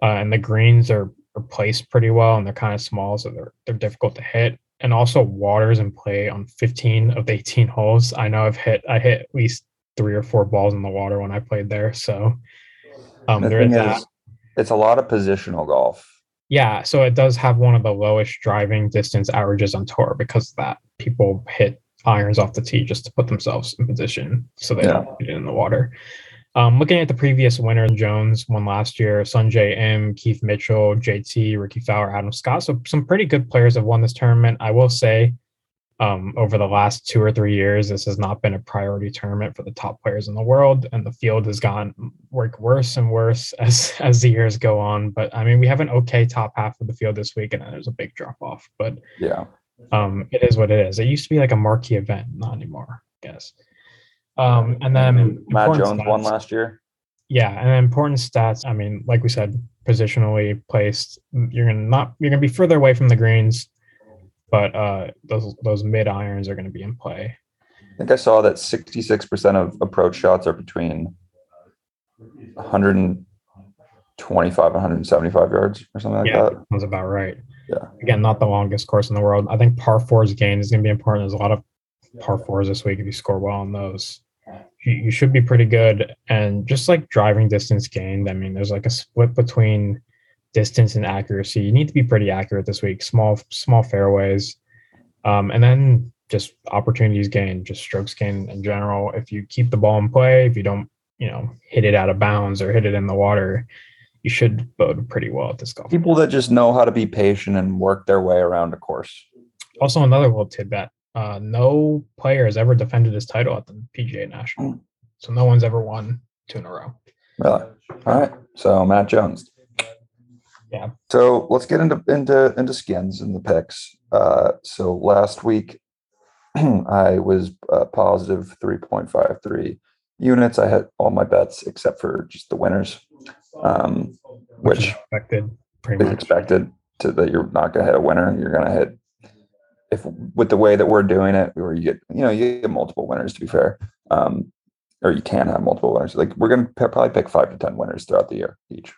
Speaker 2: Uh, and the greens are, are placed pretty well, and they're kind of small, so they're they're difficult to hit. And also, water's in play on 15 of the 18 holes. I know I've hit I hit at least three or four balls in the water when I played there. So um,
Speaker 1: The
Speaker 2: there is
Speaker 1: it's a lot of positional golf.
Speaker 2: Yeah, so it does have one of the lowest driving distance averages on tour because that people hit irons off the tee just to put themselves in position so they
Speaker 1: Yeah.
Speaker 2: don't get in the water. Um, looking at the previous winner, Jones won last year. Sungjae Im, Keith Mitchell, JT, Rickie Fowler, Adam Scott. So some pretty good players have won this tournament. I will say, um, over the last two or three years, this has not been a priority tournament for the top players in the world, and the field has gone work worse and worse as as the years go on. But I mean, we have an okay top half of the field this week, and then there's a big drop off. But
Speaker 1: Yeah.
Speaker 2: um, it is what it is. It used to be like a marquee event, not anymore, I guess. Um, and then
Speaker 1: Matt Jones won last year.
Speaker 2: Yeah, and then important stats. I mean, like we said, positionally placed. You're gonna not you're gonna be further away from the greens, but uh, those those mid irons are gonna be in play.
Speaker 1: I think I saw that 66% of approach shots are between 125 175 yards or something like
Speaker 2: yeah,
Speaker 1: that.
Speaker 2: sounds about right.
Speaker 1: Yeah.
Speaker 2: Again, not the longest course in the world. I think par fours gain is gonna be important. There's a lot of par fours this week if you score well on those. You, you should be pretty good. And just like driving distance gained, I mean, there's like a split between distance and accuracy. You need to be pretty accurate this week. Small, small fairways, um, and then just opportunities gained, just strokes gained in general. If you keep the ball in play, if you don't, you know, hit it out of bounds or hit it in the water, you should bode pretty well at this golf.
Speaker 1: People that just know how to be patient and work their way around a course.
Speaker 2: Also, another little tidbit: uh, no player has ever defended his title at the PGA National, so no one's ever won two in a row.
Speaker 1: Really? All right. So Matt Jones.
Speaker 2: Yeah.
Speaker 1: So let's get into into into skins and the picks. Uh, so last week, I was uh, positive three point five three units. I had all my bets except for just the winners, um,
Speaker 2: Which,
Speaker 1: which
Speaker 2: is expected, pretty
Speaker 1: is
Speaker 2: much.
Speaker 1: expected to that you're not going to hit a winner. You're going to hit if with the way that we're doing it, where you get you know you get multiple winners. To be fair, um, or you can have multiple winners. Like we're going to probably pick five to ten winners throughout the year each.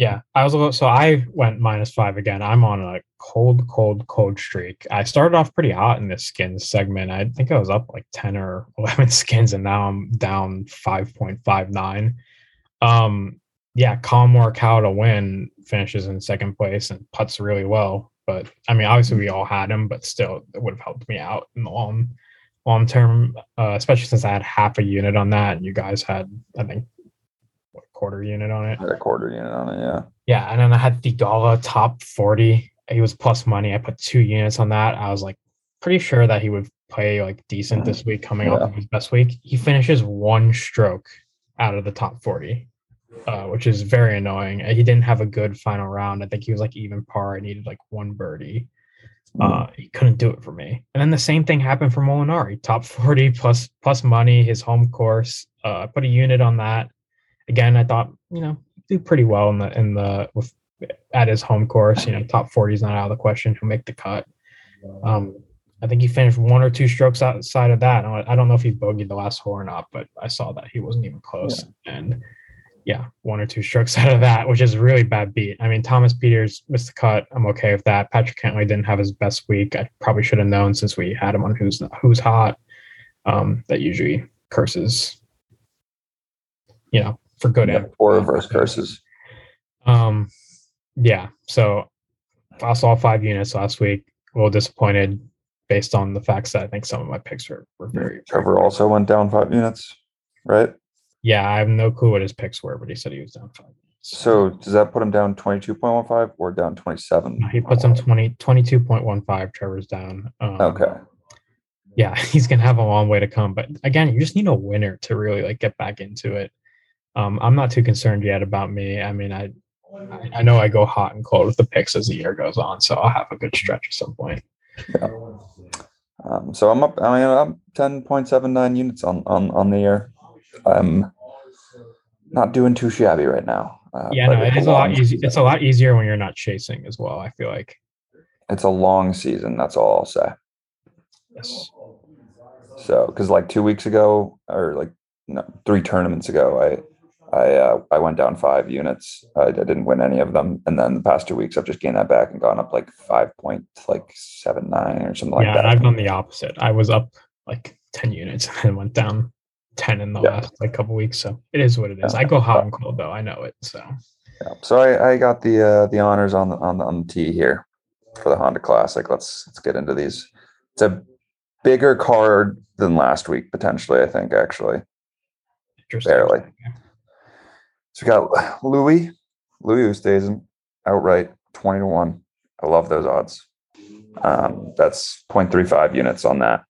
Speaker 2: Yeah, I was a little, so I went minus five again. I'm on a cold, cold, cold streak. I started off pretty hot in this skins segment. I think I was up like 10 or 11 skins, and now I'm down 5.59. Um, yeah, Collin Morikawa to win finishes in second place and puts really well. But I mean, obviously we all had him, but still, it would have helped me out in the long, long term, uh, especially since I had half a unit on that, and you guys had, I think, quarter unit on it.
Speaker 1: I had a quarter unit on it, yeah.
Speaker 2: Yeah, and then I had Theegala top forty. He was plus money. I put two units on that. I was like pretty sure that he would play like decent this week, coming
Speaker 1: Yeah.
Speaker 2: off of his best week. He finishes one stroke out of the top forty uh, which is very annoying. He didn't have a good final round. I think he was like even par. I needed like one birdie. Uh, he couldn't do it for me. And then the same thing happened for Molinari, top 40 plus plus money, his home course. Uh, I put a unit on that. Again, I thought, you know, do pretty well in the in the with at his home course. You know, top 40 is not out of the question. He'll make the cut. Um, I think he finished one or two strokes outside of that. I don't know if he bogeyed the last hole or not, but I saw that he wasn't even close. And yeah, one or two strokes out of that, which is a really bad beat. I mean, Thomas Pieters missed the cut. I'm okay with that. Patrick Cantlay didn't have his best week. I probably should have known since we had him on who's who's hot. Um, that usually curses, you know, for good
Speaker 1: Yeah,
Speaker 2: and
Speaker 1: or reverse curses.
Speaker 2: um, yeah. So I saw five units last week. A little disappointed based on the facts that I think some of my picks were, were very.
Speaker 1: Trevor also went down five units, right?
Speaker 2: Yeah, I have no clue what his picks were, but he said he was down five. units.
Speaker 1: So does that put him down 22.15 or down 27?
Speaker 2: he puts him 20, 22.15. Trevor's down. Um,
Speaker 1: Okay.
Speaker 2: Yeah, he's gonna have a long way to come. But again, you just need a winner to really like get back into it. Um, I'm not too concerned yet about me. I mean, I I- I know I go hot and cold with the picks as the year goes on, so I'll have a good stretch at some point.
Speaker 1: Um, so I'm up. I mean, I'm 10.79 units on on on the year. I'm not doing too shabby right now. Uh,
Speaker 2: Yeah, no,
Speaker 1: it's
Speaker 2: a lot
Speaker 1: season.
Speaker 2: It's a lot easier when you're not chasing as well. I feel like
Speaker 1: It's a long season. That's all I'll say.
Speaker 2: yes,
Speaker 1: So, because like two weeks ago, or like no, three tournaments ago, I uh, I went down five units. I, I didn't win any of them, and then the past two weeks, I've just gained that back and gone up like five point like seven nine or something like
Speaker 2: yeah.
Speaker 1: that.
Speaker 2: and I've done the opposite. I was up like ten units and went down ten in the
Speaker 1: Yeah.
Speaker 2: last like couple weeks. So it is what it is.
Speaker 1: Yeah.
Speaker 2: I go hot and cold though. I know it. So
Speaker 1: Yeah. So I, I got the uh, the honors on the on the on the tee here for the Honda Classic. Let's let's get into these. It's a bigger card than last week potentially. I think actually.
Speaker 2: interesting.
Speaker 1: Barely. So we got Louis Louis Oosthuizen outright twenty to one. I love those odds. Um, that's 0.35 units on that.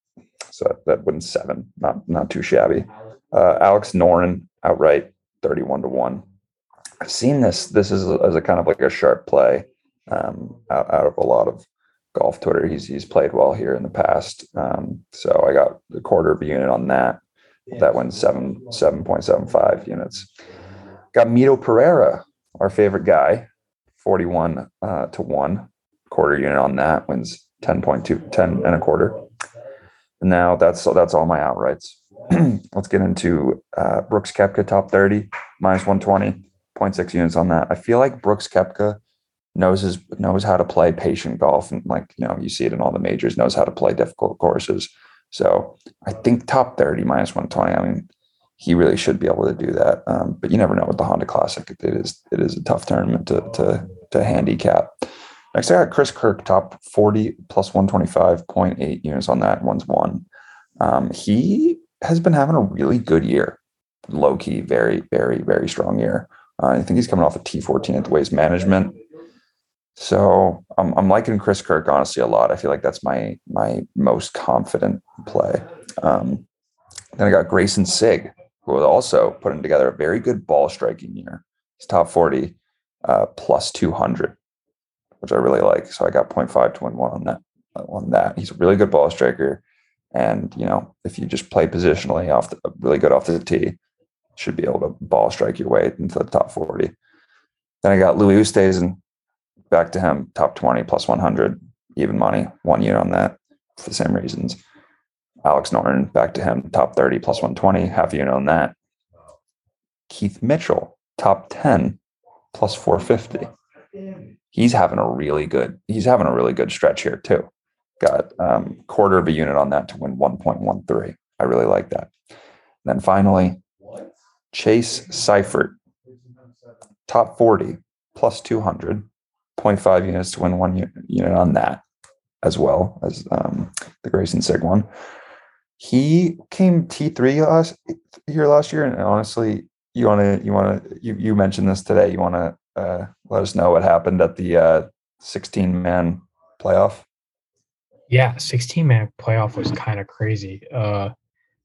Speaker 1: So that, wins seven. Not not too shabby. Uh, Alex Noren outright 31 to one. I've seen this. This is as a kind of like a sharp play um, out, out of a lot of golf Twitter. He's he's played well here in the past. Um, so I got a quarter of a unit on that. That one's seven seven point seven five units. Got Mito Pereira, our favorite guy, 41 uh, to 1. Quarter unit on that wins 10.2, 10 and a quarter. And now that's that's all my outrights. Let's get into uh, Brooks Koepka top 30, minus 120, 0.6 units on that. I feel like Brooks Koepka knows his knows how to play patient golf and like you know you see it in all the majors knows how to play difficult courses so i think top 30 minus 120 i mean he really should be able to do that. Um, but you never know with the Honda Classic. It is it is a tough tournament to to to handicap. Next, I got Chris Kirk top forty plus one twenty five point eight units on that. One's one. Um, he has been having a really good year. Low key, very very very strong year. Uh, I think he's coming off a T fourteen at the Waste Management. So I'm I'm liking Chris Kirk honestly a lot. I feel like that's my my most confident play. Um, then I got Greyson Sigg, who was also putting together a very good ball striking year. He's top 40 uh, plus 200, which I really like. So I got 0.5 to win one on that. On that, he's a really good ball striker, and you know if you just play positionally off the really good off the tee, should be able to ball strike your way into the top 40. Then I got Louis Oosthuizen, back to him, top 20 plus 100, even money, one unit on that for the same reasons. Alex Noren, back to him, top 30 plus 120, half a unit on that. Keith Mitchell, top 10 plus 450. He's having a really good, he's having a really good stretch here too. Got um, quarter of a unit on that to win 1.13. I really like that. And then finally, Chase Seiffert, top 40, plus 200, 0.5 units to win one unit on that as well as um, the Greyson Sigg one. He came T3 last year last year, and honestly, you want to you want to you, you mentioned this today. You want to uh, let us know what happened at the uh, 16 man playoff?
Speaker 2: Yeah, 16 man playoff was kind of crazy. Uh,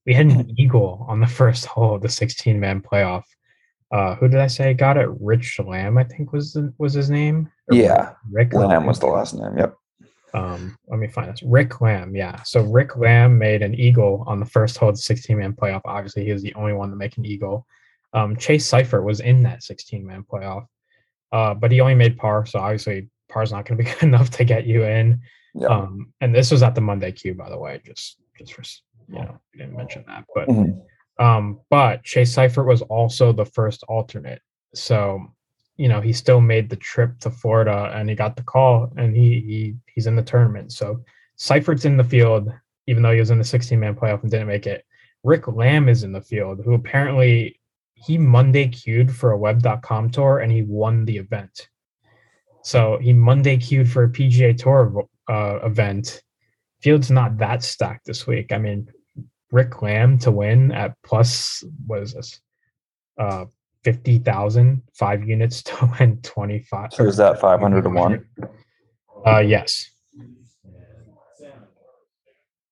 Speaker 2: we had an eagle on the first hole of the 16 man playoff. Uh, who did I say got it? Rich Lamb, I think was the, was his name.
Speaker 1: Or yeah, Rick Lamb, Lamb was the last name. Yep.
Speaker 2: Um, let me find this. Rick Lamb, yeah. So Rick Lamb made an eagle on the first hole of the 16 man playoff. Obviously, he was the only one to make an eagle. Um, Chase Seiffert was in that 16 man playoff, uh, but he only made par. So obviously, par's not going to be good enough to get you in. Yeah. Um, and this was at the Monday Q, by the way, just just for you know, we didn't mention that, but mm-hmm. um, but Chase Seiffert was also the first alternate. So you know, he still made the trip to Florida and he got the call and he he he's in the tournament. So Seiffert's in the field, even though he was in the 16 man playoff and didn't make it. Rick Lamb is in the field, who apparently he Monday queued for a web.com tour and he won the event. So he Monday queued for a PGA Tour uh, event. Field's not that stacked this week. I mean, Rick Lamb to win at plus what is this? Uh, 50,000, five units to win 25.
Speaker 1: So is that 500 to one?
Speaker 2: Uh, yes.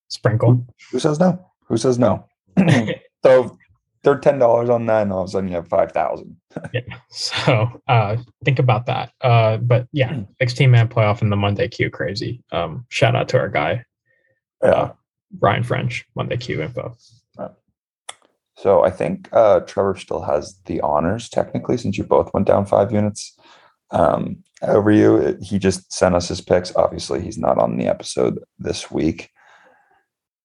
Speaker 2: Sprinkle.
Speaker 1: Who says no? Who says no? so they're ten dollars on that, and all of a sudden you have five thousand.
Speaker 2: yeah. So uh, think about that. Uh, but yeah, sixteen man playoff in the Monday Q crazy. Um, shout out to our guy, yeah, uh, Brian French, Monday Q info.
Speaker 1: So I think uh, Trevor still has the honors technically, since you both went down five units um, over you. He just sent us his picks. Obviously, he's not on the episode this week.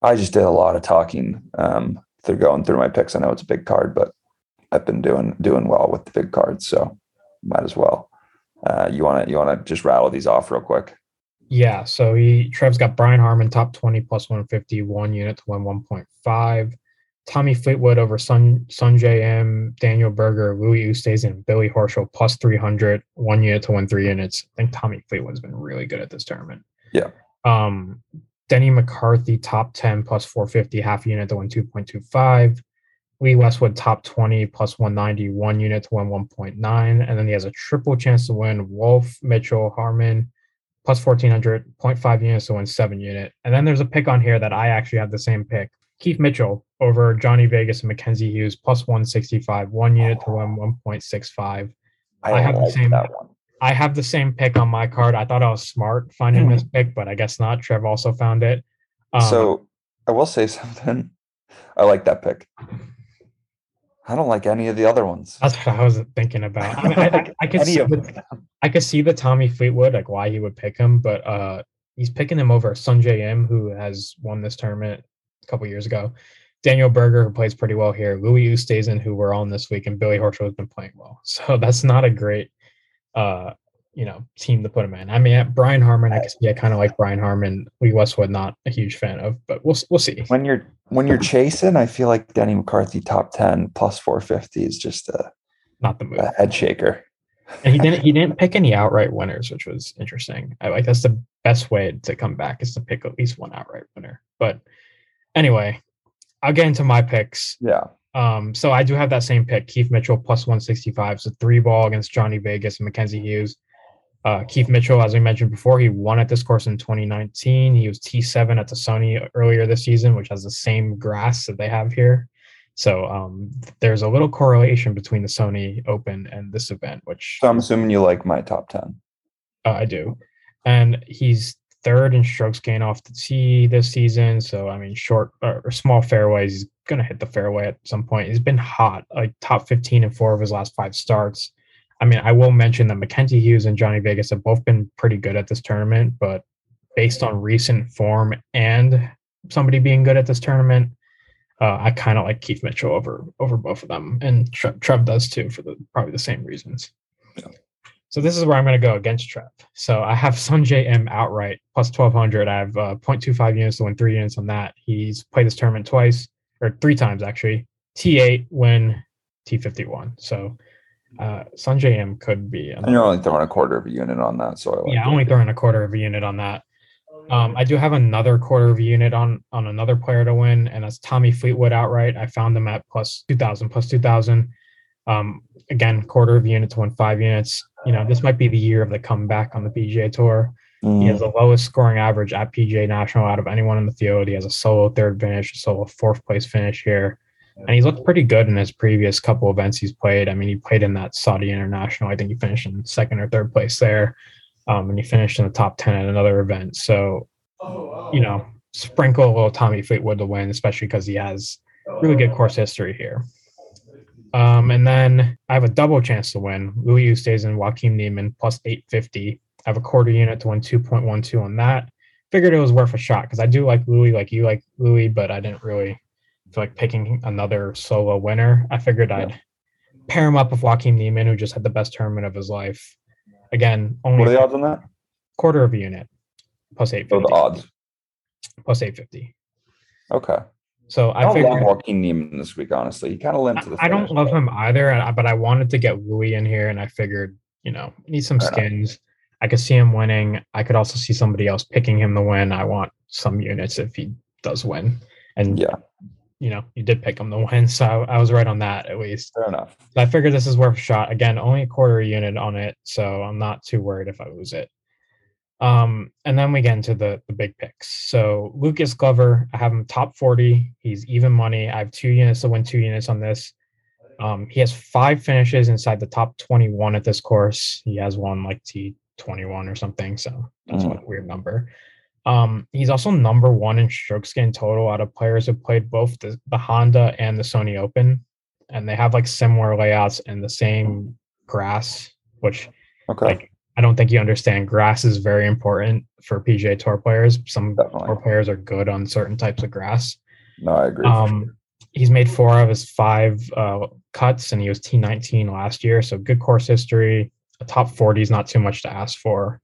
Speaker 1: I just did a lot of talking um, through going through my picks. I know it's a big card, but I've been doing doing well with the big cards, so might as well. Uh, you want to you want to just rattle these off real quick?
Speaker 2: Yeah. So he Trev's got Brian Harman top twenty plus one fifty one unit to win one point five. Tommy Fleetwood over Sun Sungjae Im, Daniel Berger, Louis Oosthuizen, Billy Horschel plus 300, one unit to win three units. I think Tommy Fleetwood's been really good at this tournament.
Speaker 1: Yeah.
Speaker 2: Um, Denny McCarthy top 10 plus 450, half unit to win 2.25. Lee Westwood top 20 plus 190, one unit to win 1.9. And then he has a triple chance to win Wolff, Mitchell, Harman plus 1400, 0.5 units to win seven unit. And then there's a pick on here that I actually have the same pick Keith Mitchell over Johnny Vegas and Mackenzie Hughes plus 165, one unit to win 1.65. I, I have like the same I have the same pick on my card. I thought I was smart finding mm-hmm. this pick, but I guess not. Trev also found it.
Speaker 1: Um, so I will say something. I like that pick. I don't like any of the other ones.
Speaker 2: That's what I was thinking about. I, mean, I, I, I could see the, I could see the Tommy Fleetwood, like why he would pick him, but uh, he's picking him over Sungjae Im, who has won this tournament a couple years ago. Daniel Berger, who plays pretty well here, Louis Oosthuizen, who we're on this week, and Billy Horschel has been playing well. So that's not a great, uh, you know, team to put him in. I mean, Brian Harman, I guess, yeah, kind of like Brian Harman. Lee Westwood, not a huge fan of, but we'll we'll see.
Speaker 1: When you're when you're chasing, I feel like Denny McCarthy top ten plus four fifty is just a
Speaker 2: not the move.
Speaker 1: A head shaker.
Speaker 2: and he didn't he didn't pick any outright winners, which was interesting. I like that's the best way to come back is to pick at least one outright winner. But anyway, I'll get into my picks.
Speaker 1: Yeah.
Speaker 2: Um, so I do have that same pick, Keith Mitchell plus 165. So three ball against Johnny Vegas and Mackenzie Hughes. Uh, Keith Mitchell, as I mentioned before, he won at this course in 2019. He was T7 at the Sony earlier this season, which has the same grass that they have here. So um, there's a little correlation between the Sony Open and this event, which.
Speaker 1: So I'm assuming you like my top 10.
Speaker 2: Uh, I do. And he's third in strokes gain off the tee this season. So I mean, short or small fairways, he's gonna hit the fairway at some point. He's been hot, like top 15 in four of his last five starts. I mean, I will mention that Mackenzie Hughes and Johnny Vegas have both been pretty good at this tournament, but based on recent form and somebody being good at this tournament, uh, I kind of like Keith Mitchell over over both of them, and Trev, Trev does too for the probably the same reasons.
Speaker 1: Yeah.
Speaker 2: So this is where I'm going to go against Trev. So I have Sungjae Im outright plus 1200. I have uh, 0.25 units to win three units on that. He's played this tournament twice or three times actually. T8 win T51. So uh, Sungjae Im could be.
Speaker 1: And you're only throwing a quarter of a unit on that. So
Speaker 2: like yeah, I only throwing a quarter of a unit on that. Um, I do have another quarter of a unit on on another player to win, and that's Tommy Fleetwood outright. I found him at plus 2000, plus 2000. Um, again, quarter of a unit to win five units. You know, this might be the year of the comeback on the PGA Tour. Mm. He has the lowest scoring average at PGA National out of anyone in the field. He has a solo third finish, a solo fourth place finish here. And he's looked pretty good in his previous couple events he's played. I mean, he played in that Saudi International. I think he finished in second or third place there. Um, and he finished in the top 10 at another event. So, you know, sprinkle a little Tommy Fleetwood to win, especially because he has really good course history here. Um, and then I have a double chance to win. Louis Oosthuizen and Joaquin Niemann plus 850. I have a quarter unit to win 2.12 on that. Figured it was worth a shot because I do like Louis, like you like Louis, but I didn't really feel like picking another solo winner. I figured I'd pair him up with Joaquin Niemann, who just had the best tournament of his life. Again, only
Speaker 1: what are the odds on that?
Speaker 2: Quarter of a unit plus 850.
Speaker 1: Oh, the odds.
Speaker 2: Plus 850.
Speaker 1: Okay.
Speaker 2: So I,
Speaker 1: I
Speaker 2: figured
Speaker 1: love Joaquin Niemann this week. Honestly, he kind of limped to the.
Speaker 2: I don't love him either, but I wanted to get Louis in here, and I figured, you know, need some Fair skins. Enough. I could see him winning. I could also see somebody else picking him to win. I want some units if he does win. And
Speaker 1: yeah,
Speaker 2: you know, you did pick him to win, so I, I was right on that at least.
Speaker 1: Fair enough.
Speaker 2: I figured this is worth a shot. Again, only a quarter unit on it, so I'm not too worried if I lose it. Um, and then we get into the the big picks. So Lucas Glover, I have him top 40. He's even money. I have two units to win two units on this. Um, he has five finishes inside the top 21 at this course. He has one like T21 or something. So that's mm. a weird number. Um, he's also number one in strokes gained total out of players who played both the, the Honda and the Sony Open. And they have like similar layouts and the same grass, which
Speaker 1: okay.
Speaker 2: like I don't think you understand. Grass is very important for PGA Tour players. Some
Speaker 1: Definitely.
Speaker 2: tour players are good on certain types of grass.
Speaker 1: No, I agree.
Speaker 2: Um, he's made four of his five uh, cuts, and he was T19 last year. So good course history. A top 40 is not too much to ask for.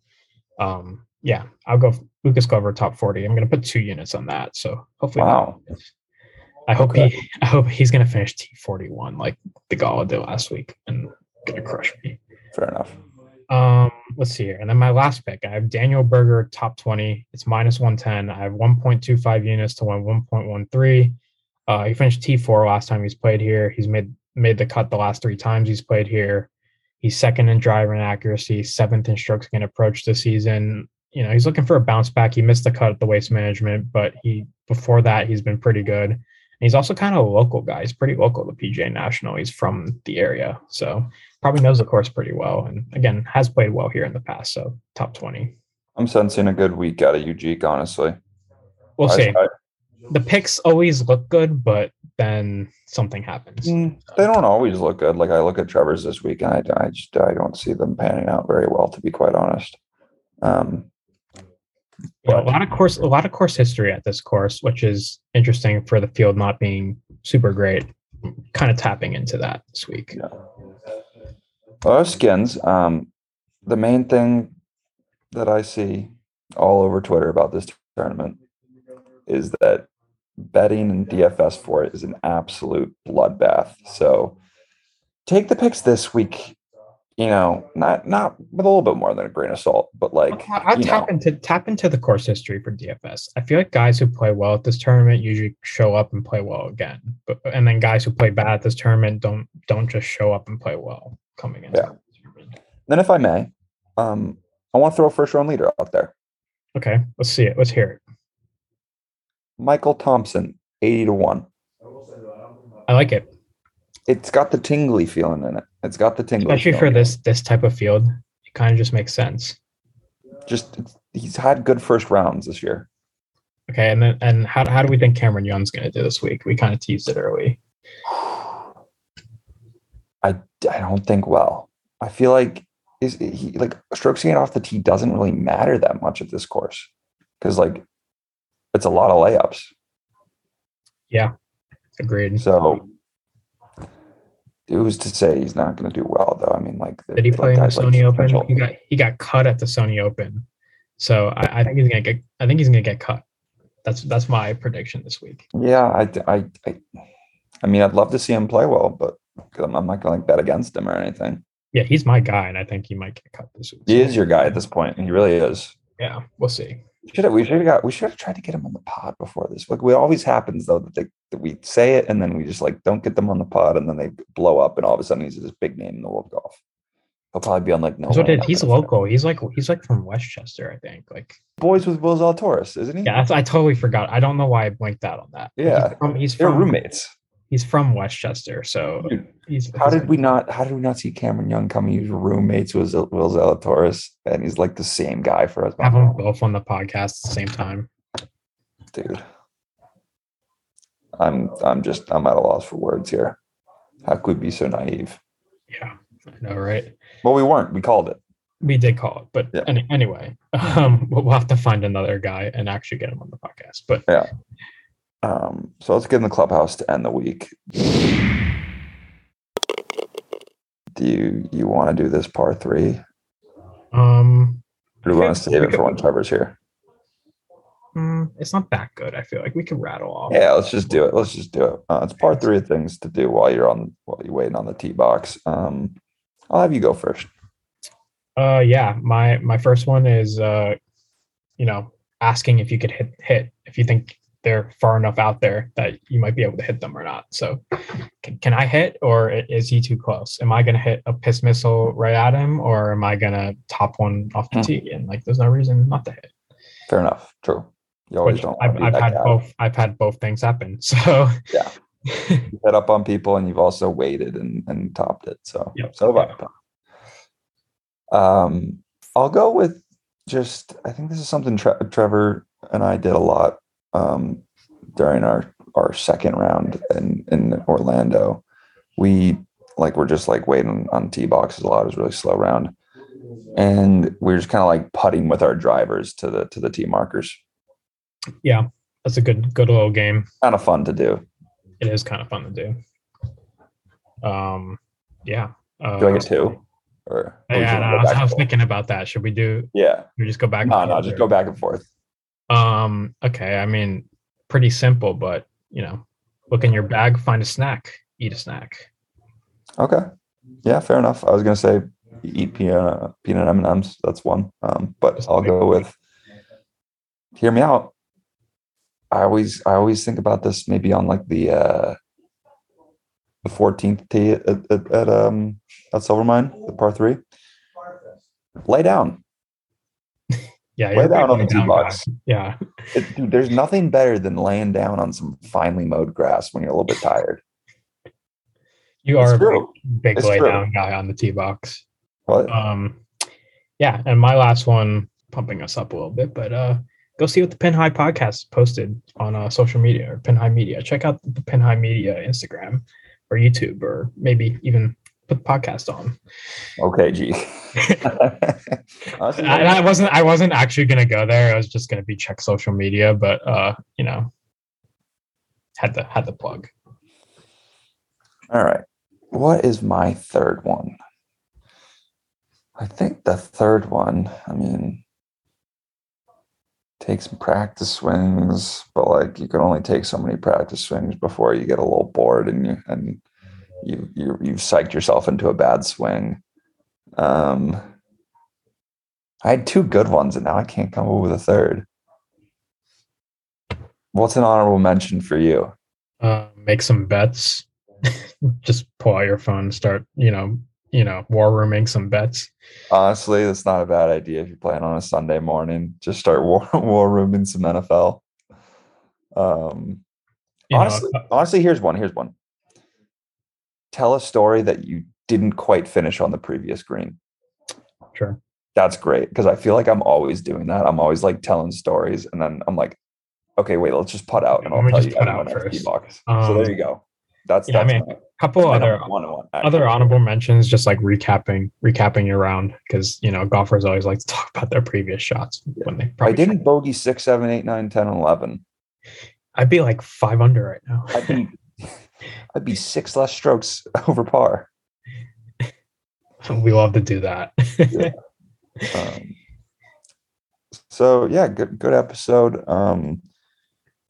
Speaker 2: Um, yeah, I'll go Lucas Glover top 40. I'm going to put two units on that. So hopefully,
Speaker 1: wow.
Speaker 2: I hope okay. he, I hope he's going to finish T41 like Theegala did last week and going to crush me.
Speaker 1: Fair enough.
Speaker 2: Um, let's see here. And then my last pick, I have Daniel Berger top 20. It's minus 110. I have 1.25 units to win 1.13. Uh, he finished T4 last time he's played here. He's made made the cut the last three times he's played here. He's second in driver and accuracy, seventh in strokes gained approach this season. You know, he's looking for a bounce back. He missed the cut at the waste management, but he before that he's been pretty good. And he's also kind of a local guy. He's pretty local to PGA National. He's from the area, so probably knows the course pretty well, and again has played well here in the past. So top twenty.
Speaker 1: I'm sensing a good week out of Ujik, honestly.
Speaker 2: We'll I, see. I, the picks always look good, but then something happens.
Speaker 1: Mm, they don't always look good. Like I look at Trevor's this week, and I, I just I don't see them panning out very well, to be quite honest. Um,
Speaker 2: yeah, a lot of course, a lot of course history at this course, which is interesting for the field not being super great. Kind of tapping into that this week.
Speaker 1: Yeah. Well, skins. Um, the main thing that I see all over Twitter about this tournament is that betting and DFS for it is an absolute bloodbath. So take the picks this week. You know, not not with a little bit more than a grain of salt, but like
Speaker 2: I, I tap know. into tap into the course history for DFS. I feel like guys who play well at this tournament usually show up and play well again, but and then guys who play bad at this tournament don't don't just show up and play well coming in.
Speaker 1: Yeah. Then, if I may, um, I want to throw a first round leader out there.
Speaker 2: Okay, let's see it. Let's hear it.
Speaker 1: Michael Thompson, eighty to one.
Speaker 2: I like it.
Speaker 1: It's got the tingly feeling in it. It's got the tingly,
Speaker 2: especially for this this type of field. It kind of just makes sense.
Speaker 1: Just he's had good first rounds this year.
Speaker 2: Okay, and then and how how do we think Cameron Young's going to do this week? We kind of teased it early.
Speaker 1: I, I don't think well. I feel like is he like strokes getting off the tee doesn't really matter that much at this course because like it's a lot of layups.
Speaker 2: Yeah, agreed.
Speaker 1: So Who's to say he's not going to do well though? I mean, like,
Speaker 2: did he play in the Sony like Open? He got he got cut at the Sony Open, so I, I think he's gonna get. I think he's gonna get cut. That's that's my prediction this week.
Speaker 1: Yeah, I, I, I, I mean, I'd love to see him play well, but I'm, I'm not gonna bet against him or anything.
Speaker 2: Yeah, he's my guy, and I think he might get cut this week.
Speaker 1: He is your guy at this point. He really is.
Speaker 2: Yeah, we'll see.
Speaker 1: Should have, we should have got we should have tried to get him on the pod before this. Like we always happens though that, they, that we say it and then we just like don't get them on the pod and then they blow up and all of a sudden he's this big name in the world golf. He'll probably be on like no.
Speaker 2: So did he's local. He's like he's like from Westchester, I think. Like
Speaker 1: boys with Will Zalatoris, isn't he?
Speaker 2: Yeah, I totally forgot. I don't know why I blinked out on that.
Speaker 1: Yeah,
Speaker 2: he's from, he's
Speaker 1: They're
Speaker 2: from
Speaker 1: roommates.
Speaker 2: He's from Westchester, so Dude, he's.
Speaker 1: How did we not? How did we not see Cameron Young coming? He's roommates with Will Zalatoris, and he's like the same guy for us.
Speaker 2: Have them both on the podcast at the same time,
Speaker 1: dude. I'm I'm just I'm at a loss for words here. How could we be so naive?
Speaker 2: Yeah, I know, right?
Speaker 1: Well, we weren't. We called it.
Speaker 2: We did call it, but yeah. any, anyway, um, we'll have to find another guy and actually get him on the podcast. But
Speaker 1: yeah, um, so let's get in the clubhouse to end the week. Do you you want to do this par three?
Speaker 2: Um,
Speaker 1: or do we want to save it for when Trevor's here?
Speaker 2: Mm, it's not that good. I feel like we can rattle off.
Speaker 1: Yeah, let's just do it. Let's just do it. Uh, it's part three of things to do while you're on while you're waiting on the tee box. Um, I'll have you go first.
Speaker 2: Uh, yeah. My my first one is uh, you know, asking if you could hit hit if you think they're far enough out there that you might be able to hit them or not. So, can, can I hit or is he too close? Am I going to hit a piss missile right at him or am I going to top one off the hmm. tee? And like, there's no reason not to hit.
Speaker 1: Fair enough. True. You always Which don't.
Speaker 2: I've, I've had guy. both. I've had both things happen. So
Speaker 1: yeah, you hit up on people and you've also waited and, and topped it. So yep. so have Um, I'll go with just. I think this is something Tre- Trevor and I did a lot um, during our our second round in in Orlando. We like we're just like waiting on tee boxes a lot. It was really slow round, and we are just kind of like putting with our drivers to the to the tee markers.
Speaker 2: Yeah, that's a good good little game.
Speaker 1: Kind of fun to do.
Speaker 2: It is kind of fun to do. Um, yeah.
Speaker 1: Uh, do I get two? Or,
Speaker 2: yeah, no, I, was, I was thinking about that. Should we do?
Speaker 1: Yeah.
Speaker 2: We just go back.
Speaker 1: No, no, just go back and forth.
Speaker 2: Um, okay. I mean, pretty simple, but you know, look in your bag, find a snack, eat a snack.
Speaker 1: Okay. Yeah, fair enough. I was gonna say eat peanut peanut M and M's. That's one. Um, but I'll go with. Hear me out. I always I always think about this maybe on like the uh the 14th tee at, at, at um at Silvermine, the par three. Lay down.
Speaker 2: Yeah,
Speaker 1: lay down on the tee box.
Speaker 2: Yeah,
Speaker 1: it, dude, there's nothing better than laying down on some finely mowed grass when you're a little bit tired.
Speaker 2: You are a big, big lay true. down guy on the tee box.
Speaker 1: What?
Speaker 2: Um, yeah, and my last one, pumping us up a little bit, but uh, go see what the Pin High podcast posted on uh, social media or Pin High Media. Check out the Pin High Media Instagram or YouTube or maybe even put the podcast on.
Speaker 1: Okay, gee.
Speaker 2: I, I, wasn't I wasn't actually gonna go there. I was just gonna be check social media, but uh, you know, had the had the plug.
Speaker 1: All right. What is my third one? I think the third one, I mean, take some practice swings, but like you can only take so many practice swings before you get a little bored and you and you you you've psyched yourself into a bad swing. Um, I had two good ones, and now I can't come up with a third. What's an honorable mention for you?
Speaker 2: Uh, make some bets. Just pull out your phone, and start you know you know war rooming some bets.
Speaker 1: Honestly, that's not a bad idea if you're playing on a Sunday morning. Just start war war rooming some NFL. Um, honestly, know, honestly, here's one. Here's one tell a story that you didn't quite finish on the previous green.
Speaker 2: Sure.
Speaker 1: That's great because I feel like I'm always doing that. I'm always like telling stories, and then I'm like, okay, wait, let's just put out, and I'll tell you put out first. Um, so there you go. That's
Speaker 2: yeah.
Speaker 1: That's
Speaker 2: I mean, a couple other one-on-one, other honorable mentions, just like recapping recapping your round because you know golfers always like to talk about their previous shots yeah. when they.
Speaker 1: I didn't bogey six, seven, eight, nine, ten, and eleven.
Speaker 2: I'd be like five under right now.
Speaker 1: I'd be six less strokes over par.
Speaker 2: We love to do that.
Speaker 1: yeah. Um, so yeah, good good episode. Um,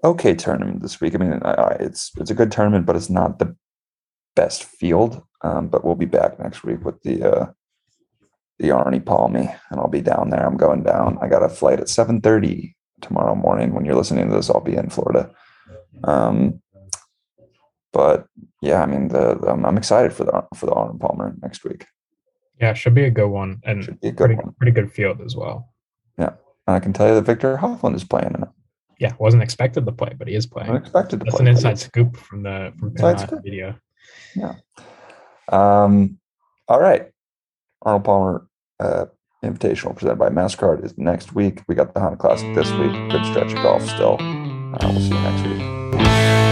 Speaker 1: okay tournament this week. I mean, I, I, it's it's a good tournament, but it's not the best field. Um, but we'll be back next week with the uh, the Arnie Palmy, and I'll be down there. I'm going down. I got a flight at 7:30 tomorrow morning. When you're listening to this, I'll be in Florida. Um, but yeah, I mean, the, the I'm excited for the for the Arnold Palmer next week.
Speaker 2: Yeah, should be a good one and should be a good pretty, one. pretty good field as well.
Speaker 1: Yeah, and I can tell you that Viktor Hovland is playing in it.
Speaker 2: Yeah, wasn't expected to play, but he is playing.
Speaker 1: Unexpected
Speaker 2: to That's
Speaker 1: play.
Speaker 2: an inside scoop from the from Pin High video.
Speaker 1: Yeah. Um. All right. Arnold Palmer uh, Invitational presented by Mastercard is next week. We got the Honda Classic this week. Good stretch of golf still. Uh, we'll see you next week.